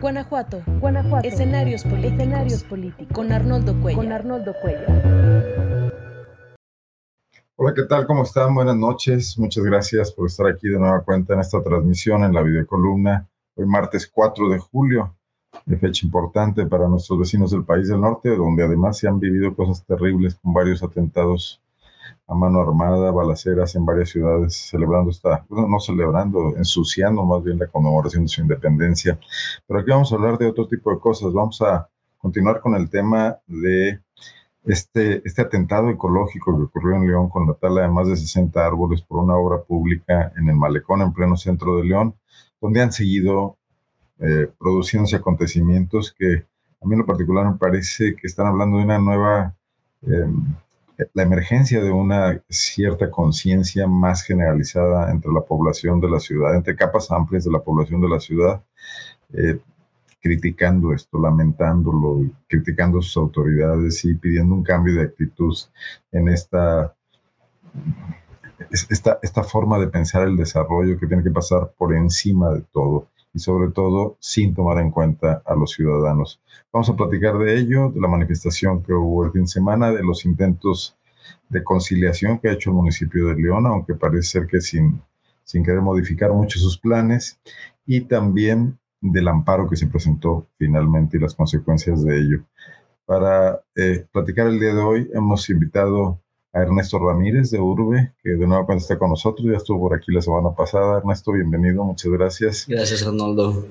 Guanajuato. Guanajuato. Escenarios políticos. Escenarios políticos. Con Arnoldo Cuello. Con Arnoldo Cuello. Hola, ¿qué tal? ¿Cómo están? Buenas noches. Muchas gracias por estar aquí de nueva cuenta en esta transmisión en la videocolumna. Hoy martes 4 de julio, de fecha importante para nuestros vecinos del país del norte, donde además se han vivido cosas terribles con varios atentados a mano armada, balaceras en varias ciudades, celebrando esta, bueno, no celebrando, ensuciando más bien la conmemoración de su independencia. Pero aquí vamos a hablar de otro tipo de cosas. Vamos a continuar con el tema de este, este atentado ecológico que ocurrió en León con la tala de más de 60 árboles por una obra pública en el malecón en pleno centro de León, donde han seguido eh, produciéndose acontecimientos que a mí en lo particular me parece que están hablando de una nueva... Eh, la emergencia de una cierta conciencia más generalizada entre la población de la ciudad, entre capas amplias de la población de la ciudad, eh, criticando esto, lamentándolo, criticando sus autoridades y pidiendo un cambio de actitud en esta, esta, esta forma de pensar el desarrollo que tiene que pasar por encima de todo y sobre todo sin tomar en cuenta a los ciudadanos. Vamos a platicar de ello, de la manifestación que hubo el fin de semana, de los intentos de conciliación que ha hecho el municipio de León, aunque parece ser que sin, sin querer modificar mucho sus planes, y también del amparo que se presentó finalmente y las consecuencias de ello. Para eh, platicar el día de hoy hemos invitado a Ernesto Ramírez de Urbe, que de nuevo está con nosotros, ya estuvo por aquí la semana pasada. Ernesto, bienvenido, muchas gracias. Gracias, Arnoldo.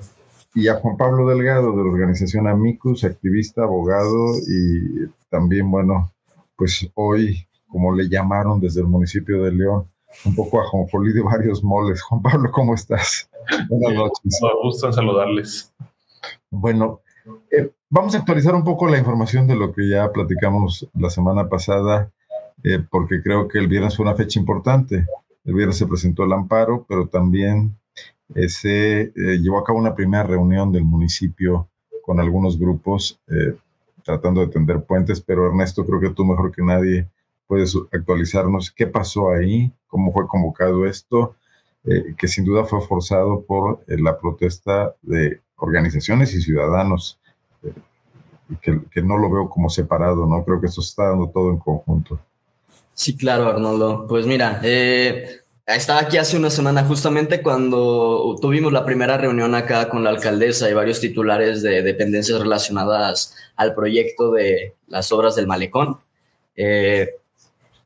Y a Juan Pablo Delgado de la organización Amicus, activista, abogado y también, bueno, pues hoy, como le llamaron desde el municipio de León, un poco a Juan de varios moles. Juan Pablo, ¿cómo estás? Buenas noches. Me gusta saludarles. Bueno, eh, vamos a actualizar un poco la información de lo que ya platicamos la semana pasada eh, porque creo que el viernes fue una fecha importante. El viernes se presentó el amparo, pero también eh, se eh, llevó a cabo una primera reunión del municipio con algunos grupos tratando de tender puentes, pero Ernesto, creo que tú mejor que nadie puedes actualizarnos qué pasó ahí, cómo fue convocado esto, que sin duda fue forzado por la protesta de organizaciones y ciudadanos, que, que, no lo veo como separado, ¿no? Creo que esto está dando todo en conjunto. Sí, claro, Arnoldo. Pues mira, eh, estaba aquí hace una semana justamente cuando tuvimos la primera reunión acá con la alcaldesa y varios titulares de dependencias relacionadas al proyecto de las obras del malecón. Eh,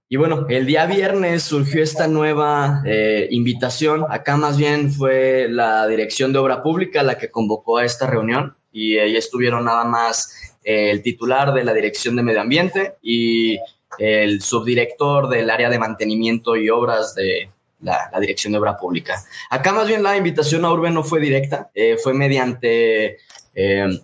y bueno, el día viernes surgió esta nueva eh, invitación. Acá más bien fue la Dirección de Obra Pública la que convocó a esta reunión y ahí estuvieron nada más el titular de la Dirección de Medio Ambiente y el subdirector del área de mantenimiento y obras de la, Dirección de Obra Pública. Acá más bien la invitación a Urbe no fue directa, eh, fue mediante eh,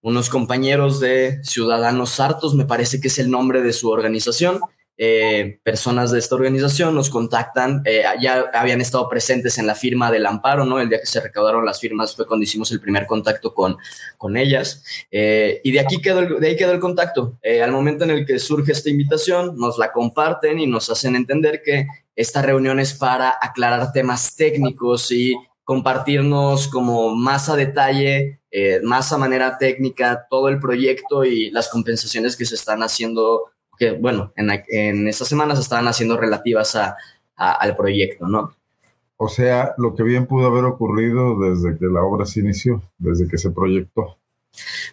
unos compañeros de Ciudadanos Hartos, me parece que es el nombre de su organización, eh, personas de esta organización nos contactan, eh, ya habían estado presentes en la firma del amparo, ¿no? El día que se recaudaron las firmas fue cuando hicimos el primer contacto con, con ellas. Eh, y de aquí quedó el, de ahí quedó el contacto. al momento en el que surge esta invitación, nos la comparten y nos hacen entender que esta reunión es para aclarar temas técnicos y compartirnos como más a detalle, más a manera técnica, todo el proyecto y las compensaciones que se están haciendo que, bueno, en, en estas semanas estaban haciendo relativas a, al proyecto, ¿no? O sea, lo que bien pudo haber ocurrido desde que la obra se inició, desde que se proyectó.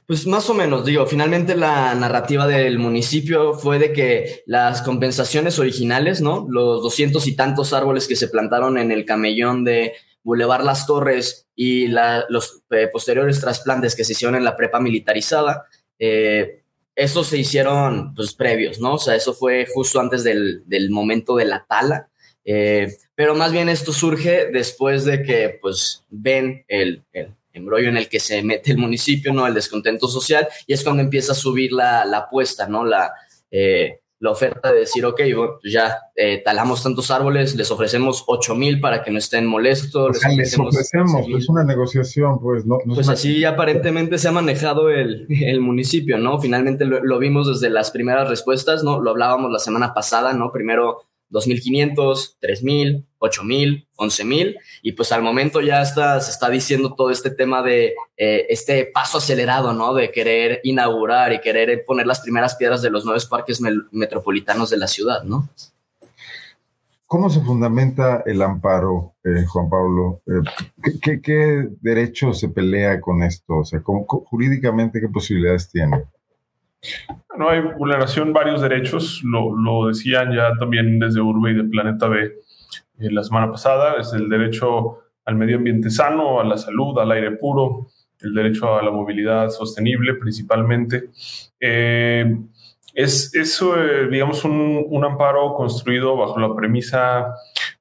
Pues más o menos, digo, finalmente la narrativa del municipio fue de que las compensaciones originales, ¿no? Los doscientos y tantos árboles que se plantaron en el camellón de Boulevard Las Torres y los eh, posteriores trasplantes que se hicieron en la prepa militarizada, eh, esos se hicieron pues previos, ¿no? O sea, eso fue justo antes del, momento de la tala. Eh, pero más bien esto surge después de que pues ven el, embrollo en el que se mete el municipio, ¿no? El descontento social y es cuando empieza a subir la, apuesta, ¿no? La, eh, la oferta de decir, ok, pues ya eh, talamos tantos árboles, les ofrecemos 8 mil para que no estén molestos. les, ofrecemos, es una negociación, pues. No, pues así aparentemente se ha manejado el, el municipio, ¿no? Finalmente lo, vimos desde las primeras respuestas, ¿no? Lo hablábamos la semana pasada, ¿no? Primero 2.500, 3.000, 8.000, 11.000 y pues al momento ya está, se está diciendo todo este tema de eh, este paso acelerado, ¿no? De querer inaugurar y querer poner las primeras piedras de los nuevos parques metropolitanos de la ciudad, ¿no? ¿Cómo se fundamenta el amparo, eh, Juan Pablo? Eh, ¿qué, ¿qué, derecho se pelea con esto? O sea, jurídicamente, ¿qué posibilidades tiene? No hay vulneración varios derechos, lo, lo, decían ya también desde Urbe y de Planeta B eh, la semana pasada, es el derecho al medio ambiente sano, a la salud, al aire puro, el derecho a la movilidad sostenible principalmente. Eh, es, eso, eh, digamos, un, un, amparo construido bajo la premisa,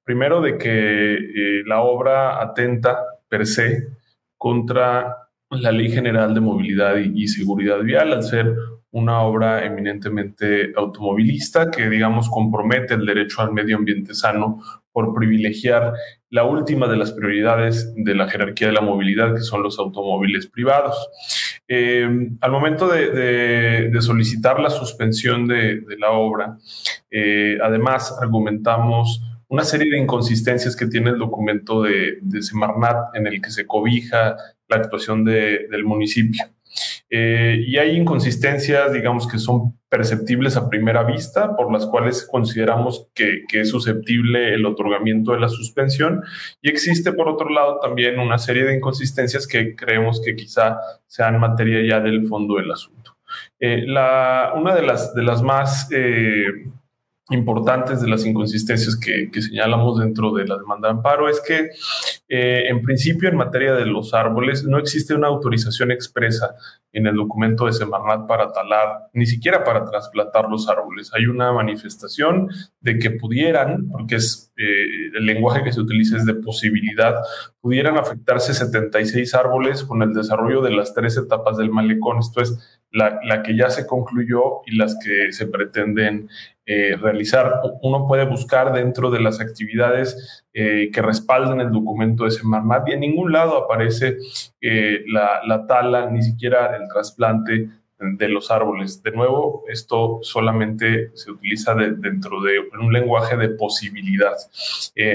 primero, de que la obra atenta per se contra la Ley General de Movilidad y, y Seguridad Vial, al ser una obra eminentemente automovilista que, digamos, compromete el derecho al medio ambiente sano por privilegiar la última de las prioridades de la jerarquía de la movilidad, que son los automóviles privados. Eh, al momento de, solicitar la suspensión de, la obra, eh, además argumentamos una serie de inconsistencias que tiene el documento de, Semarnat en el que se cobija la actuación del municipio. Eh, y hay inconsistencias, digamos, que son perceptibles a primera vista, por las cuales consideramos que, es susceptible el otorgamiento de la suspensión. Y existe, por otro lado, también una serie de inconsistencias que creemos que quizá sean materia ya del fondo del asunto. Eh, la, una de las, de las más eh, importantes de las inconsistencias que, señalamos dentro de la demanda de amparo es que, eh, en principio, en materia de los árboles, no existe una autorización expresa en el documento de Semarnat para talar, ni siquiera para trasplantar los árboles. Hay una manifestación de que pudieran, porque es eh, el lenguaje que se utiliza es de posibilidad, pudieran afectarse 76 árboles con el desarrollo de las tres etapas del malecón. Esto es la, la que ya se concluyó y las que se pretenden eh, realizar. Uno puede buscar dentro de las actividades eh, que respaldan el documento de Semarnat y en ningún lado aparece eh, la, la, tala, ni siquiera el trasplante de los árboles. De nuevo, esto solamente se utiliza dentro de un lenguaje de posibilidad.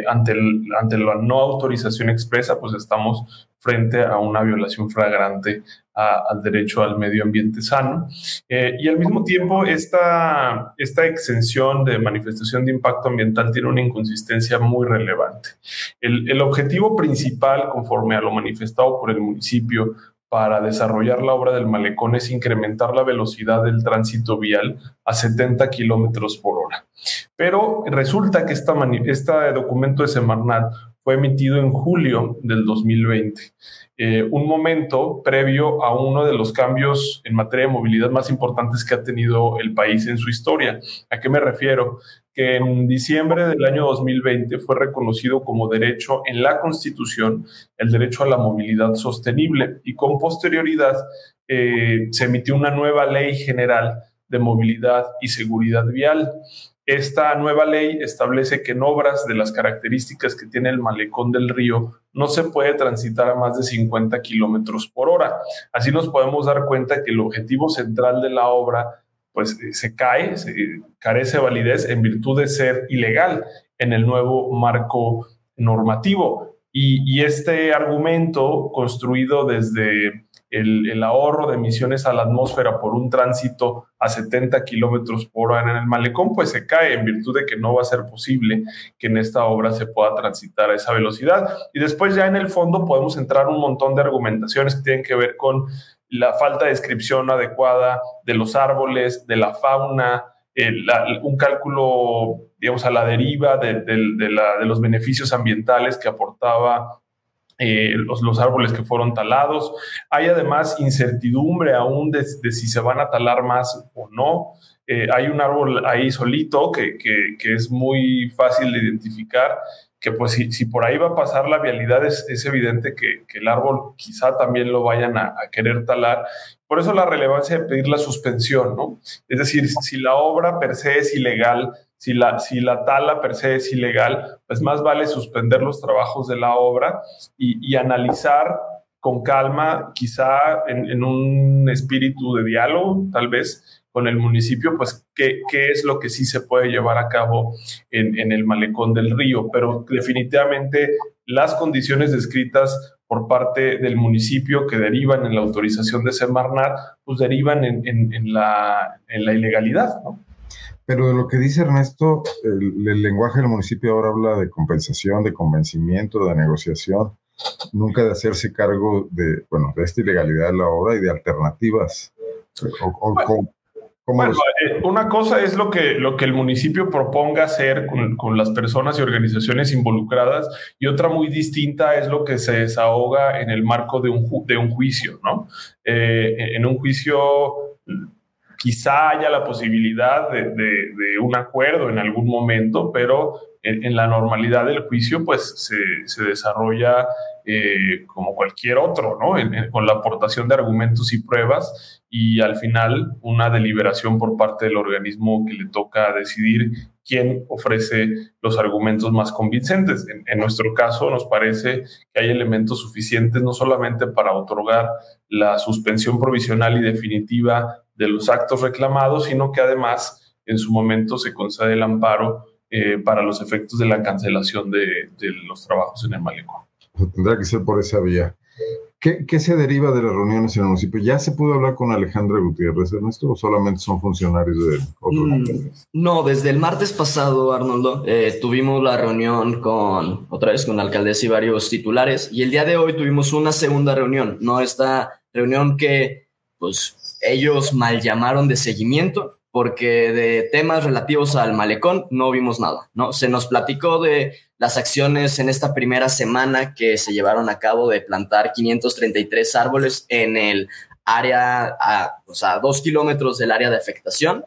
ante, ante la no autorización expresa, pues estamos frente a una violación flagrante al derecho al medio ambiente sano. Eh, y al mismo tiempo, esta, esta exención de manifestación de impacto ambiental tiene una inconsistencia muy relevante. El, el objetivo principal, conforme a lo manifestado por el municipio, para desarrollar la obra del malecón es incrementar la velocidad del tránsito vial a 70 kilómetros por hora. Pero resulta que esta este documento de Semarnat fue emitido en julio del 2020, eh, un momento previo a uno de los cambios en materia de movilidad más importantes que ha tenido el país en su historia. ¿A qué me refiero? Que en diciembre del año 2020 fue reconocido como derecho en la Constitución el derecho a la movilidad sostenible y con posterioridad eh, se emitió una nueva ley general de movilidad y seguridad vial. Esta nueva ley establece que en obras de las características que tiene el malecón del río no se puede transitar a más de 50 kilómetros por hora. Así nos podemos dar cuenta que el objetivo central de la obra pues eh, se cae, se carece de validez en virtud de ser ilegal en el nuevo marco normativo. Y este argumento construido desde el, ahorro de emisiones a la atmósfera por un tránsito a 70 kilómetros por hora en el malecón, pues se cae en virtud de que no va a ser posible que en esta obra se pueda transitar a esa velocidad. Y después ya en el fondo podemos entrar un montón de argumentaciones que tienen que ver con la falta de descripción adecuada de los árboles, de la fauna, un cálculo, digamos, a la deriva de, de los beneficios ambientales que aportaba eh, los, árboles que fueron talados. Hay además incertidumbre aún de, si se van a talar más o no. Eh, hay un árbol ahí solito que, es muy fácil de identificar, que pues si, por ahí va a pasar la vialidad es, evidente que, el árbol quizá también lo vayan a, a, querer talar. Por eso la relevancia de pedir la suspensión, ¿no? Es decir, si la obra per se es ilegal, si la, si la tala per se es ilegal, pues más vale suspender los trabajos de la obra y, analizar con calma, quizá en, un espíritu de diálogo, tal vez con el municipio, pues qué, qué es lo que sí se puede llevar a cabo en, en, el malecón del río. Pero definitivamente las condiciones descritas por parte del municipio que derivan en la autorización de Semarnat, pues derivan en, en la, la, ilegalidad, ¿no? Pero de lo que dice Ernesto, el, el lenguaje del municipio ahora habla de compensación, de convencimiento, de negociación nunca de hacerse cargo de, bueno, de esta ilegalidad de la obra y de alternativas. bueno, eh, una cosa es lo que, lo que el municipio proponga hacer con, con, las personas y organizaciones involucradas y otra muy distinta es lo que se desahoga en el marco de un, de un juicio, ¿no? Eh, en un juicio quizá haya la posibilidad de, un acuerdo en algún momento, pero en, la normalidad del juicio, pues se, se desarrolla eh, como cualquier otro, ¿no? con la aportación de argumentos y pruebas y al final una deliberación por parte del organismo que le toca decidir quién ofrece los argumentos más convincentes. En, en, nuestro caso, nos parece que hay elementos suficientes no solamente para otorgar la suspensión provisional y definitiva de los actos reclamados, sino que además en su momento se concede el amparo eh, para los efectos de la cancelación de, los trabajos en el malecón. tendrá que ser por esa vía. ¿Qué, se deriva de las reuniones en el municipio? ¿Ya se pudo hablar con Alejandra Gutiérrez, Ernesto, o solamente son funcionarios de otro mm, No, desde el martes pasado, Arnoldo, eh, tuvimos la reunión con, otra vez, con la alcaldesa y varios titulares, y el día de hoy tuvimos una segunda reunión, no esta reunión que, pues, ellos mal llamaron de seguimiento, porque de temas relativos al malecón no vimos nada, ¿no? Se nos platicó de las acciones en esta primera semana que se llevaron a cabo de plantar 533 árboles en el área, a, o sea, dos kilómetros del área de afectación,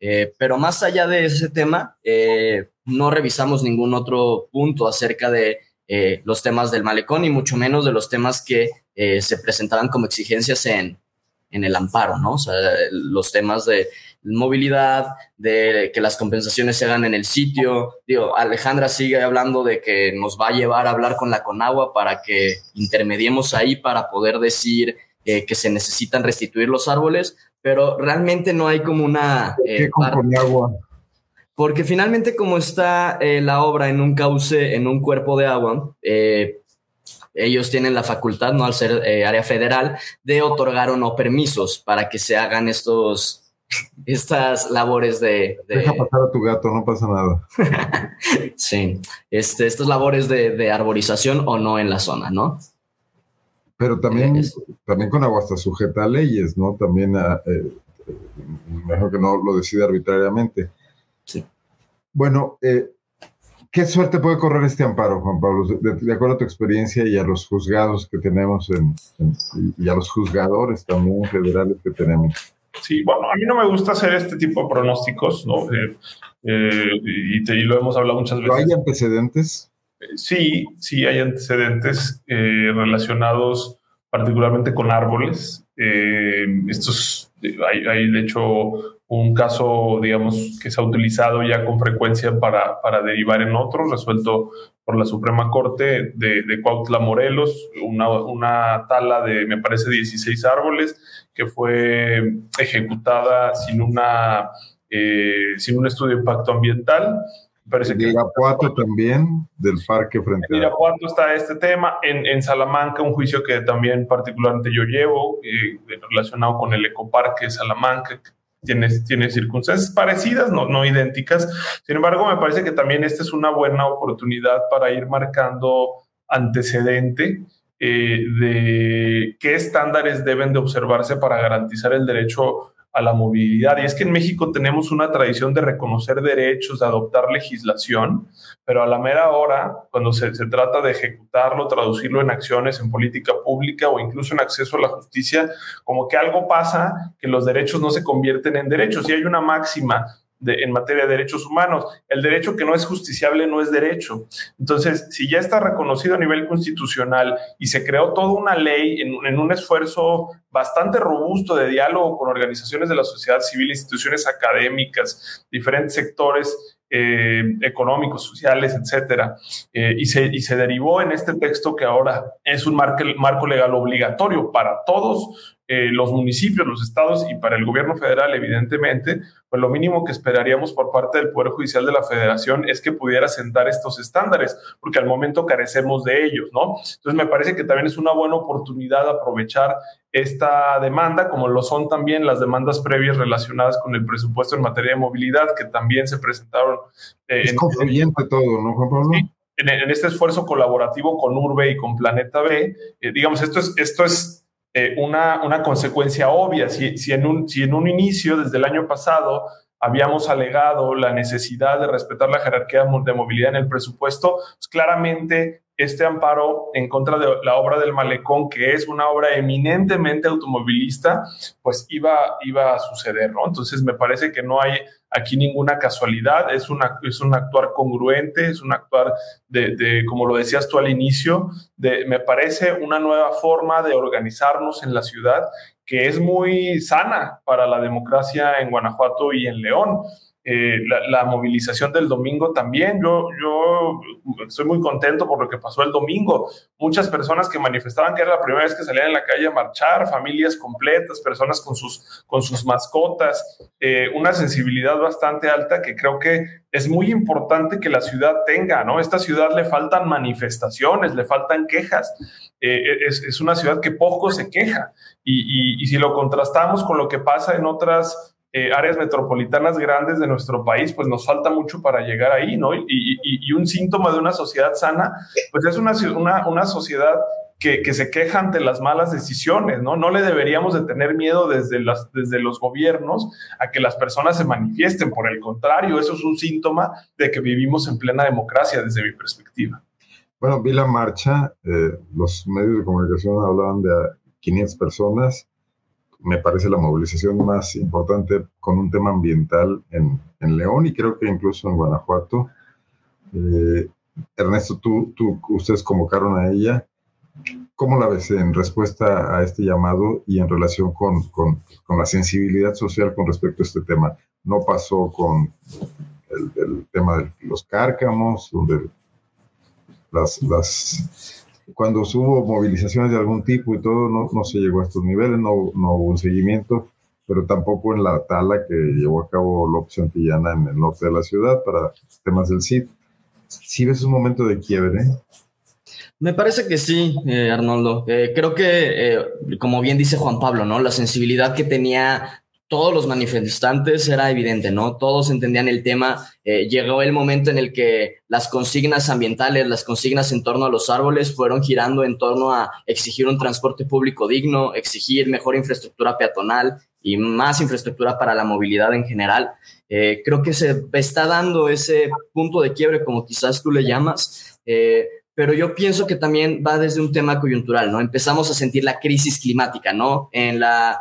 eh, pero más allá de ese tema, eh, no revisamos ningún otro punto acerca de eh, los temas del malecón y mucho menos de los temas que se presentaban como exigencias en, en el amparo, ¿no? O sea, los temas de movilidad, de que las compensaciones se hagan en el sitio. Digo, Alejandra sigue hablando de que nos va a llevar a hablar con la Conagua para que intermediemos ahí para poder decir eh, que se necesitan restituir los árboles, pero realmente no hay como una... Eh, con Conagua? Porque finalmente como está eh, la obra en un cauce, en un cuerpo de agua, ellos tienen la facultad, no al ser área federal, de otorgar o no permisos para que se hagan estos estas labores de, Deja pasar a tu gato, no pasa nada. sí, este, estas labores de, arborización o no en la zona, ¿no? Pero también, también con agua está sujeta a leyes, ¿no? También, a, eh, mejor que no lo decide arbitrariamente. Sí. Bueno, eh, ¿qué suerte puede correr este amparo, Juan Pablo? De, acuerdo a tu experiencia y a los juzgados que tenemos en, y a los juzgadores también federales que tenemos. Sí, bueno, a mí no me gusta hacer este tipo de pronósticos, ¿no? Eh, eh, y, te, lo hemos hablado muchas veces. ¿Hay antecedentes? Eh, sí, sí hay antecedentes relacionados particularmente con árboles. estos, hay, hay, de hecho un caso, digamos, que se ha utilizado ya con frecuencia para, para derivar en otros, resuelto por la Suprema Corte de, de Cuautla, Morelos, una, una tala de, me parece, 16 árboles que fue ejecutada sin, una, eh, sin un estudio de impacto ambiental. Parece que Irapuato también, del parque frente En Irapuato está este tema. En, en, Salamanca, un juicio que también particularmente yo llevo, eh, relacionado con el ecoparque de Salamanca, tiene, tiene circunstancias parecidas, no, no idénticas. Sin embargo, me parece que también esta es una buena oportunidad para ir marcando antecedente eh, de qué estándares deben de observarse para garantizar el derecho a la movilidad. Y es que en México tenemos una tradición de reconocer derechos, de adoptar legislación, pero a la mera hora, cuando se, se, trata de ejecutarlo, traducirlo en acciones, en política pública o incluso en acceso a la justicia, como que algo pasa que los derechos no se convierten en derechos. Y hay una máxima en materia de derechos humanos. El derecho que no es justiciable no es derecho. Entonces, si ya está reconocido a nivel constitucional y se creó toda una ley en, un esfuerzo bastante robusto de diálogo con organizaciones de la sociedad civil, instituciones académicas, diferentes sectores, eh, económicos, sociales, etcétera. Eh, y, se, y se derivó en este texto que ahora es un marco, marco legal obligatorio para todos eh, los municipios, los estados y para el gobierno federal, evidentemente, pues lo mínimo que esperaríamos por parte del Poder Judicial de la Federación es que pudiera sentar estos estándares, porque al momento carecemos de ellos, ¿no? Entonces me parece que también es una buena oportunidad aprovechar esta demanda, como lo son también las demandas previas relacionadas con el presupuesto en materia de movilidad, que también se presentaron. Eh, es confluyente todo, ¿no, Juan Pablo? en, este esfuerzo colaborativo con Urbe y con Planeta B, eh, digamos, esto es, esto es eh, una, una, consecuencia obvia. Si, si, en un, si en un inicio, desde el año pasado, habíamos alegado la necesidad de respetar la jerarquía de movilidad en el presupuesto, pues claramente este amparo en contra de la obra del malecón, que es una obra eminentemente automovilista, pues iba, iba a suceder, ¿no? Entonces me parece que no hay aquí ninguna casualidad, es, una, es un actuar congruente, es un actuar de, de, como lo decías tú al inicio, de, me parece una nueva forma de organizarnos en la ciudad que es muy sana para la democracia en Guanajuato y en León. Eh, la, movilización del domingo también. Yo, yo estoy muy contento por lo que pasó el domingo. Muchas personas que manifestaban que era la primera vez que salían en la calle a marchar, familias completas, personas con sus, con sus mascotas, eh, una sensibilidad bastante alta que creo que es muy importante que la ciudad tenga, ¿no? Esta ciudad le faltan manifestaciones, le faltan quejas. Eh, es, es, una ciudad que poco se queja. Y, y, y si lo contrastamos con lo que pasa en otras eh, áreas metropolitanas grandes de nuestro país, pues nos falta mucho para llegar ahí, ¿no? Y, un síntoma de una sociedad sana, pues es una, una, una sociedad que, que, se queja ante las malas decisiones, ¿no? No le deberíamos de tener miedo desde, las, desde los gobiernos a que las personas se manifiesten, por el contrario, eso es un síntoma de que vivimos en plena democracia desde mi perspectiva. Bueno, vi la marcha, eh, los medios de comunicación hablaban de 500 personas, me parece la movilización más importante con un tema ambiental en, en León y creo que incluso en Guanajuato. Eh, Ernesto, tú, tú, ustedes convocaron a ella. ¿Cómo la ves en respuesta a este llamado y en relación con, con, con la sensibilidad social con respecto a este tema? No pasó con el, tema de los cárcamos, donde las, las cuando hubo movilizaciones de algún tipo y todo, no, no se llegó a estos niveles, no, no, hubo un seguimiento, pero tampoco en la tala que llevó a cabo López Antillana en el norte de la ciudad para temas del CID. ¿Sí ves un momento de quiebre? Me parece que sí, eh, Arnoldo. Eh, creo que, eh, como bien dice Juan Pablo, ¿no? La sensibilidad que tenía todos los manifestantes era evidente, ¿no? Todos entendían el tema. Eh, llegó el momento en el que las consignas ambientales, las consignas en torno a los árboles fueron girando en torno a exigir un transporte público digno, exigir mejor infraestructura peatonal y más infraestructura para la movilidad en general. Eh, creo que se está dando ese punto de quiebre, como quizás tú le llamas. Eh, pero yo pienso que también va desde un tema coyuntural, ¿no? Empezamos a sentir la crisis climática, ¿no? En la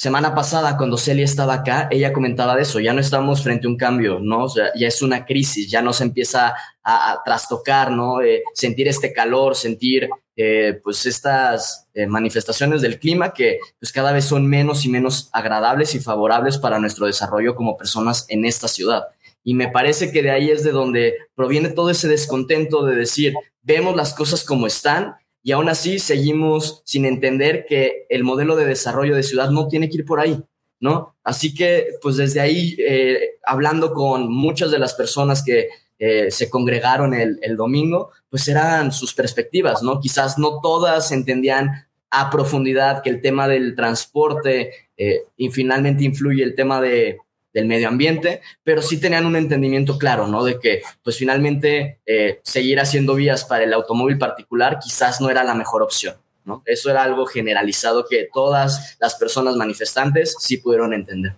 semana pasada, cuando Celia estaba acá, ella comentaba de eso, ya no estamos frente a un cambio, ¿no? Ya es una crisis, ya nos empieza a, trastocar, ¿no? Eh, sentir este calor, sentir, eh, pues, estas eh, manifestaciones del clima que, pues, cada vez son menos y menos agradables y favorables para nuestro desarrollo como personas en esta ciudad. Y me parece que de ahí es de donde proviene todo ese descontento de decir, vemos las cosas como están, y aún así seguimos sin entender que el modelo de desarrollo de ciudad no tiene que ir por ahí, ¿no? Así que, pues desde ahí, eh, hablando con muchas de las personas que eh, se congregaron el, domingo, pues eran sus perspectivas, ¿no? Quizás no todas entendían a profundidad que el tema del transporte eh, y finalmente influye el tema de del medio ambiente, pero sí tenían un entendimiento claro, ¿no? De que, pues finalmente, eh, seguir haciendo vías para el automóvil particular quizás no era la mejor opción, ¿no? Eso era algo generalizado que todas las personas manifestantes sí pudieron entender.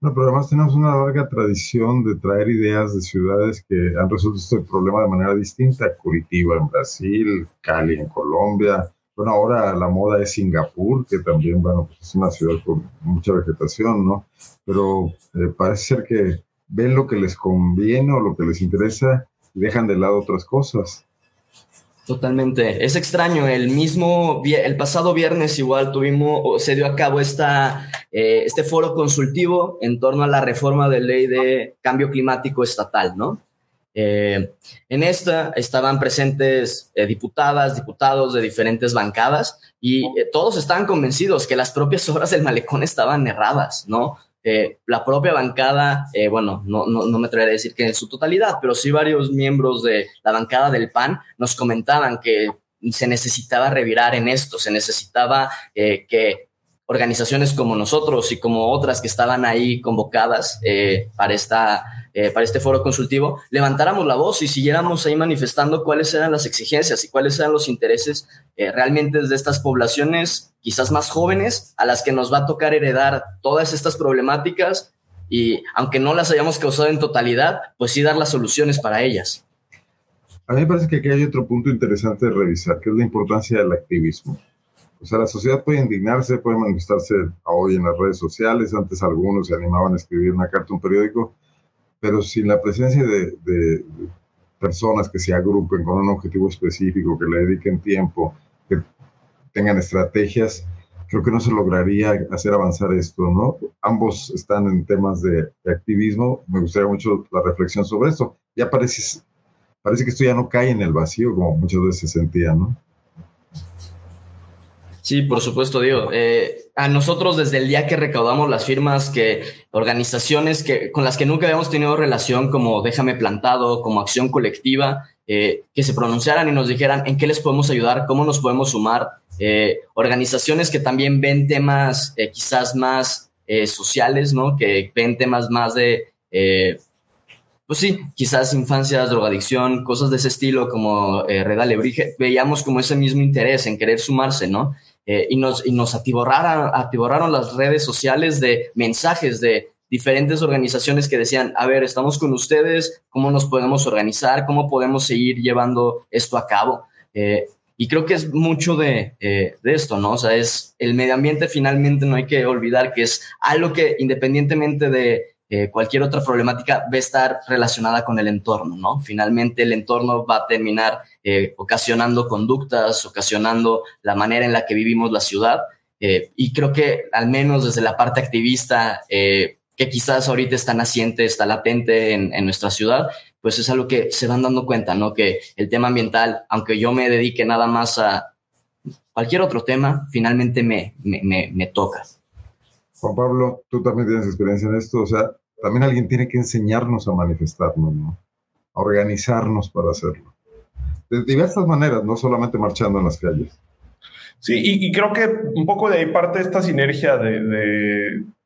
No, pero además tenemos una larga tradición de traer ideas de ciudades que han resuelto este problema de manera distinta. Curitiba en Brasil, Cali en Colombia, bueno, ahora la moda es Singapur, que también, bueno, pues es una ciudad con mucha vegetación, ¿no? Pero eh, parece ser que ven lo que les conviene o lo que les interesa y dejan de lado otras cosas. Totalmente. Es extraño. El mismo, el pasado viernes igual tuvimos, se dio a cabo esta, eh, este foro consultivo en torno a la reforma de ley de cambio climático estatal, ¿no? Eh, en esta estaban presentes eh, diputadas, diputados de diferentes bancadas y todos estaban convencidos que las propias obras del malecón estaban erradas, ¿no? Eh, la propia bancada, eh, bueno, no, no, no, me atreveré a decir que en su totalidad, pero sí varios miembros de la bancada del PAN nos comentaban que se necesitaba revirar en esto, se necesitaba eh, que organizaciones como nosotros y como otras que estaban ahí convocadas para esta eh, para este foro consultivo, levantáramos la voz y siguiéramos ahí manifestando cuáles eran las exigencias y cuáles eran los intereses eh, realmente de estas poblaciones, quizás más jóvenes, a las que nos va a tocar heredar todas estas problemáticas y aunque no las hayamos causado en totalidad, pues sí dar las soluciones para ellas. A mí me parece que aquí hay otro punto interesante de revisar, que es la importancia del activismo. O sea, la sociedad puede indignarse, puede manifestarse hoy en las redes sociales, antes algunos se animaban a escribir una carta un periódico, pero sin la presencia de, personas que se agrupen con un objetivo específico, que le dediquen tiempo, que tengan estrategias, creo que no se lograría hacer avanzar esto, ¿no? Ambos están en temas de, activismo, me gustaría mucho la reflexión sobre esto. Ya parece, parece que esto ya no cae en el vacío como muchas veces se sentía, ¿no? Sí, por supuesto, digo. Eh, a nosotros desde el día que recaudamos las firmas, que organizaciones que, con las que nunca habíamos tenido relación, como Déjame Plantado, como Acción Colectiva, eh, que se pronunciaran y nos dijeran en qué les podemos ayudar, cómo nos podemos sumar. Eh, organizaciones que también ven temas quizás más sociales, ¿no? Que ven temas más de pues sí, quizás infancias, drogadicción, cosas de ese estilo como eh, Reda Lebrige, veíamos como ese mismo interés en querer sumarse, ¿no? Eh, y nos, y nos atiborraron, las redes sociales de mensajes de diferentes organizaciones que decían, a ver, estamos con ustedes, ¿cómo nos podemos organizar? ¿Cómo podemos seguir llevando esto a cabo? Eh, y creo que es mucho de, eh, de, esto, ¿no? O sea, es el medio ambiente finalmente no hay que olvidar que es algo que independientemente de cualquier otra problemática va a estar relacionada con el entorno, ¿no? Finalmente el entorno va a terminar eh, ocasionando conductas, ocasionando la manera en la que vivimos la ciudad. Eh, y creo que al menos desde la parte activista, eh, que quizás ahorita está naciente, está latente en, en, nuestra ciudad, pues es algo que se van dando cuenta, ¿no? Que el tema ambiental, aunque yo me dedique nada más a cualquier otro tema, finalmente me, me, me, me toca. Juan Pablo, tú también tienes experiencia en esto, o sea, también alguien tiene que enseñarnos a manifestarnos, ¿no? A organizarnos para hacerlo de diversas maneras, no solamente marchando en las calles. Sí, y, creo que un poco de ahí parte esta sinergia de,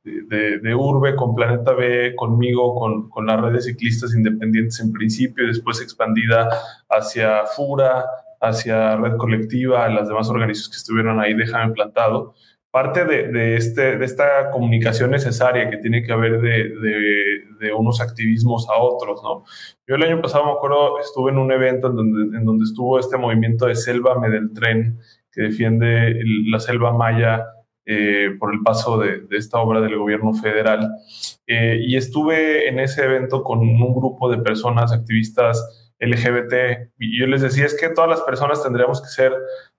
de, de, Urbe con Planeta B, conmigo, con, con, las redes ciclistas independientes en principio, y después expandida hacia FURA, hacia Red Colectiva, las demás organizaciones que estuvieron ahí, déjame plantado parte de, este, de esta comunicación necesaria que tiene que haber de, unos activismos a otros, ¿no? Yo el año pasado, me acuerdo, estuve en un evento en donde, estuvo este movimiento de Selva del Tren, que defiende la selva maya eh, por el paso de, esta obra del gobierno federal. Eh, y estuve en ese evento con un grupo de personas activistas LGBT, y yo les decía, es que todas las personas tendríamos que ser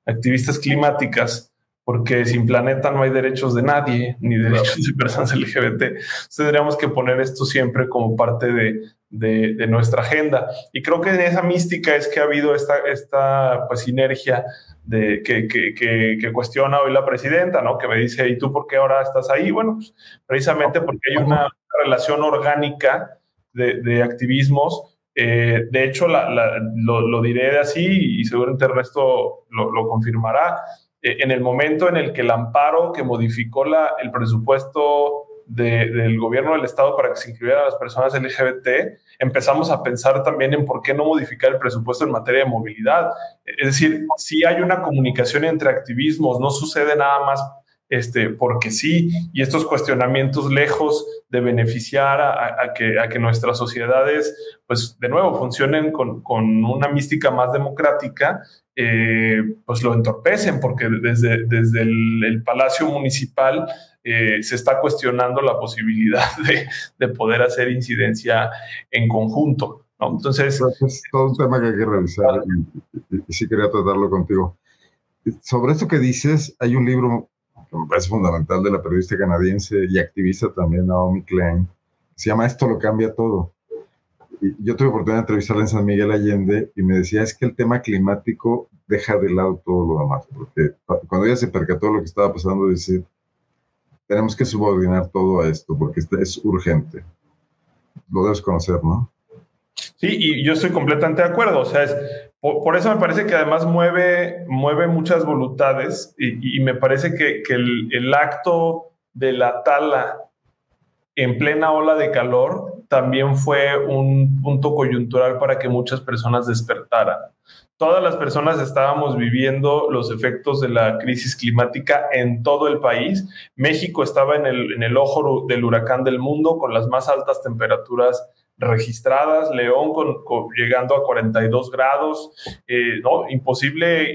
activistas climáticas, porque sin planeta no hay derechos de nadie, ni derechos de personas LGBT. Entonces tendríamos que poner esto siempre como parte de, de, nuestra agenda. Y creo que en esa mística es que ha habido esta, esta pues, sinergia de, que, que, que, cuestiona hoy la presidenta, ¿no? Que me dice, ¿y tú por qué ahora estás ahí? Bueno, pues, precisamente porque hay una relación orgánica de, de activismos. Eh, de hecho, la, lo, lo, diré así y seguramente el resto lo, lo confirmará en el momento en el que el amparo que modificó el presupuesto del gobierno del Estado para que se incluyeran a las personas LGBT, empezamos a pensar también en por qué no modificar el presupuesto en materia de movilidad. Es decir, si hay una comunicación entre activismos, no sucede nada más este, porque sí, y estos cuestionamientos lejos de beneficiar a, que, nuestras sociedades, pues de nuevo, funcionen con una mística más democrática, eh, pues lo entorpecen, porque desde, desde el, Palacio Municipal eh, se está cuestionando la posibilidad de, de, poder hacer incidencia en conjunto. Entonces... es todo un tema que hay que revisar y, sí quería tratarlo contigo. Sobre esto que dices, hay un libro que me parece fundamental de la periodista canadiense y activista también, Naomi Klein, se llama Esto lo cambia todo. Y yo tuve oportunidad de entrevistarla en San Miguel Allende y me decía, es que el tema climático deja de lado todo lo demás, porque cuando ella se percató de lo que estaba pasando, decir, tenemos que subordinar todo a esto, porque es urgente. Lo debes conocer, ¿no? Sí, y yo estoy completamente de acuerdo. O sea, es, por, eso me parece que además mueve, mueve muchas voluntades y, me parece que, el, el, acto de la tala en plena ola de calor también fue un punto coyuntural para que muchas personas despertaran. Todas las personas estábamos viviendo los efectos de la crisis climática en todo el país. México estaba en el, en el ojo del huracán del mundo con las más altas temperaturas registradas, León con, llegando a 42 grados, eh, ¿no? Imposible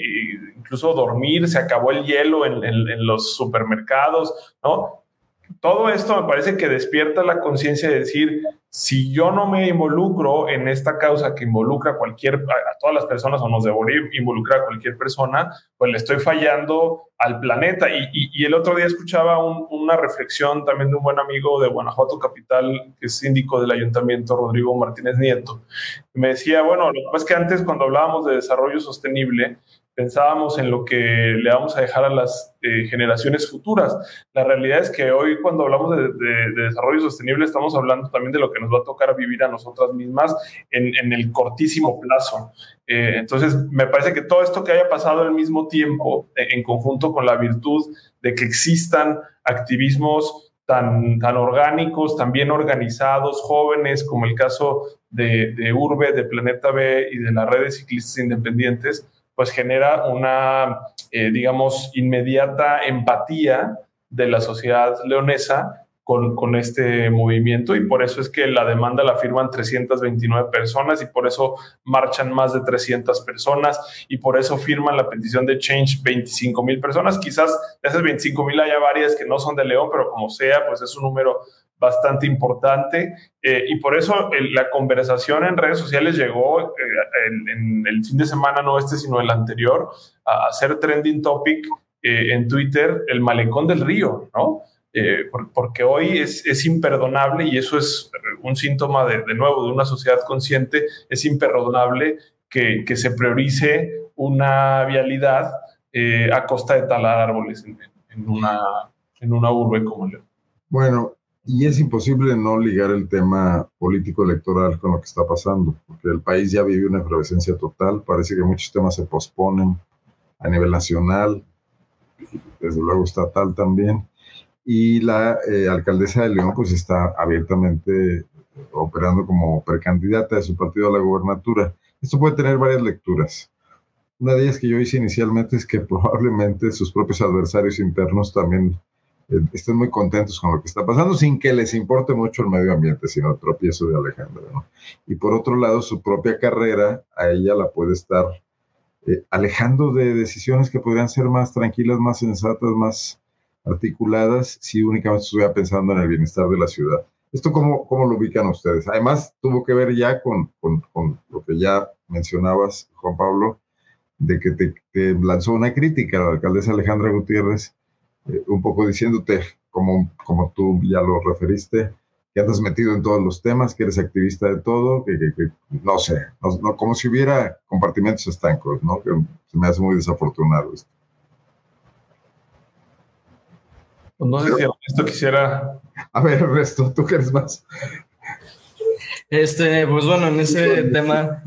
incluso dormir, se acabó el hielo en, en, los supermercados, ¿no? Todo esto me parece que despierta la conciencia de decir, si yo no me involucro en esta causa que involucra a cualquier, a, todas las personas o nos debería involucrar a cualquier persona, pues le estoy fallando al planeta. Y, el otro día escuchaba una reflexión también de un buen amigo de Guanajuato Capital, que es síndico del ayuntamiento, Rodrigo Martínez Nieto. Me decía, bueno, lo que pasa es que antes cuando hablábamos de desarrollo sostenible, pensábamos en lo que le vamos a dejar a las eh, generaciones futuras. La realidad es que hoy cuando hablamos de, desarrollo sostenible estamos hablando también de lo que nos va a tocar vivir a nosotras mismas en, el cortísimo plazo. Eh, entonces, me parece que todo esto que haya pasado al mismo tiempo, eh, en conjunto con la virtud de que existan activismos tan, tan orgánicos, tan bien organizados, jóvenes, como el caso de, de Urbe, de Planeta B y de la red de ciclistas independientes, pues genera una, eh, digamos, inmediata empatía de la sociedad leonesa con, con, este movimiento y por eso es que la demanda la firman 329 personas y por eso marchan más de 300 personas y por eso firman la petición de Change 25 mil personas. Quizás de esas 25 mil haya varias que no son de León, pero como sea, pues es un número bastante importante eh, y por eso la conversación en redes sociales llegó eh, en, el fin de semana, no este, sino el anterior, a hacer trending topic eh, en Twitter el malecón del río, ¿no? porque hoy es, es, imperdonable y eso es un síntoma de, de, nuevo de una sociedad consciente, es imperdonable que, que se priorice una vialidad a costa de talar árboles en, en, una, en una urbe como León. Bueno, y es imposible no ligar el tema político electoral con lo que está pasando, porque el país ya vive una efervescencia total, parece que muchos temas se posponen a nivel nacional, desde luego estatal también, y la eh, alcaldesa de León pues está abiertamente operando como precandidata de su partido a la gobernatura. Esto puede tener varias lecturas. Una de ellas que yo hice inicialmente es que probablemente sus propios adversarios internos también eh, estén muy contentos con lo que está pasando, sin que les importe mucho el medio ambiente, sino el tropiezo de Alejandra. Y por otro lado, su propia carrera a ella la puede estar eh, alejando de decisiones que podrían ser más tranquilas, más sensatas, más articuladas, si únicamente estuviera pensando en el bienestar de la ciudad. ¿Esto cómo, cómo lo ubican ustedes? Además, tuvo que ver ya con, con, lo que ya mencionabas, Juan Pablo, de que te, te lanzó una crítica a la alcaldesa Alejandra Gutiérrez eh, un poco diciéndote, como, como tú ya lo referiste, que andas metido en todos los temas, que eres activista de todo, que, no sé, no, como si hubiera compartimentos estancos, ¿no? Que se me hace muy desafortunado esto. Pues no sé si esto quisiera... A ver, Resto, tú que eres más... Este, pues bueno, en ese tema,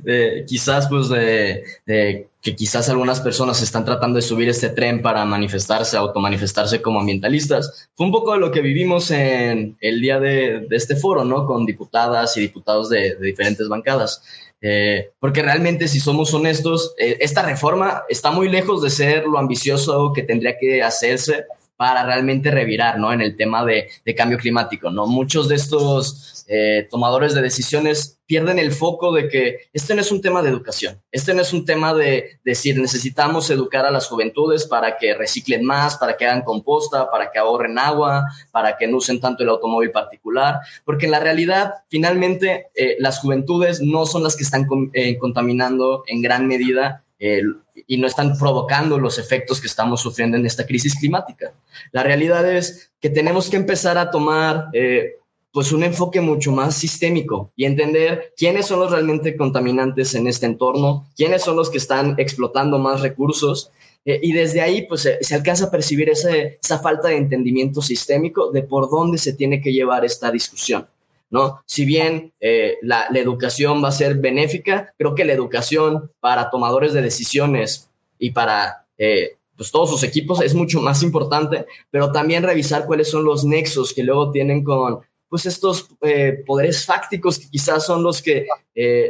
quizás pues de, que quizás algunas personas están tratando de subir este tren para manifestarse, automanifestarse como ambientalistas, fue un poco de lo que vivimos en el día de, este foro, ¿no? Con diputadas y diputados de, diferentes bancadas. Eh, porque realmente, si somos honestos, eh, esta reforma está muy lejos de ser lo ambicioso que tendría que hacerse para realmente revirar, ¿no? En el tema de, de cambio climático, ¿no? Muchos de estos eh, tomadores de decisiones pierden el foco de que este no es un tema de educación, este no es un tema de decir necesitamos educar a las juventudes para que reciclen más, para que hagan composta, para que ahorren agua, para que no usen tanto el automóvil particular, porque en la realidad finalmente eh, las juventudes no son las que están eh, contaminando en gran medida y no están provocando los efectos que estamos sufriendo en esta crisis climática. La realidad es que tenemos que empezar a tomar eh, pues un enfoque mucho más sistémico y entender quiénes son los realmente contaminantes en este entorno, quiénes son los que están explotando más recursos eh, y desde ahí pues se, alcanza a percibir esa falta de entendimiento sistémico de por dónde se tiene que llevar esta discusión. ¿No? Si bien eh, la, educación va a ser benéfica, creo que la educación para tomadores de decisiones y para eh, pues todos sus equipos es mucho más importante, pero también revisar cuáles son los nexos que luego tienen con pues estos eh, poderes fácticos que quizás son los que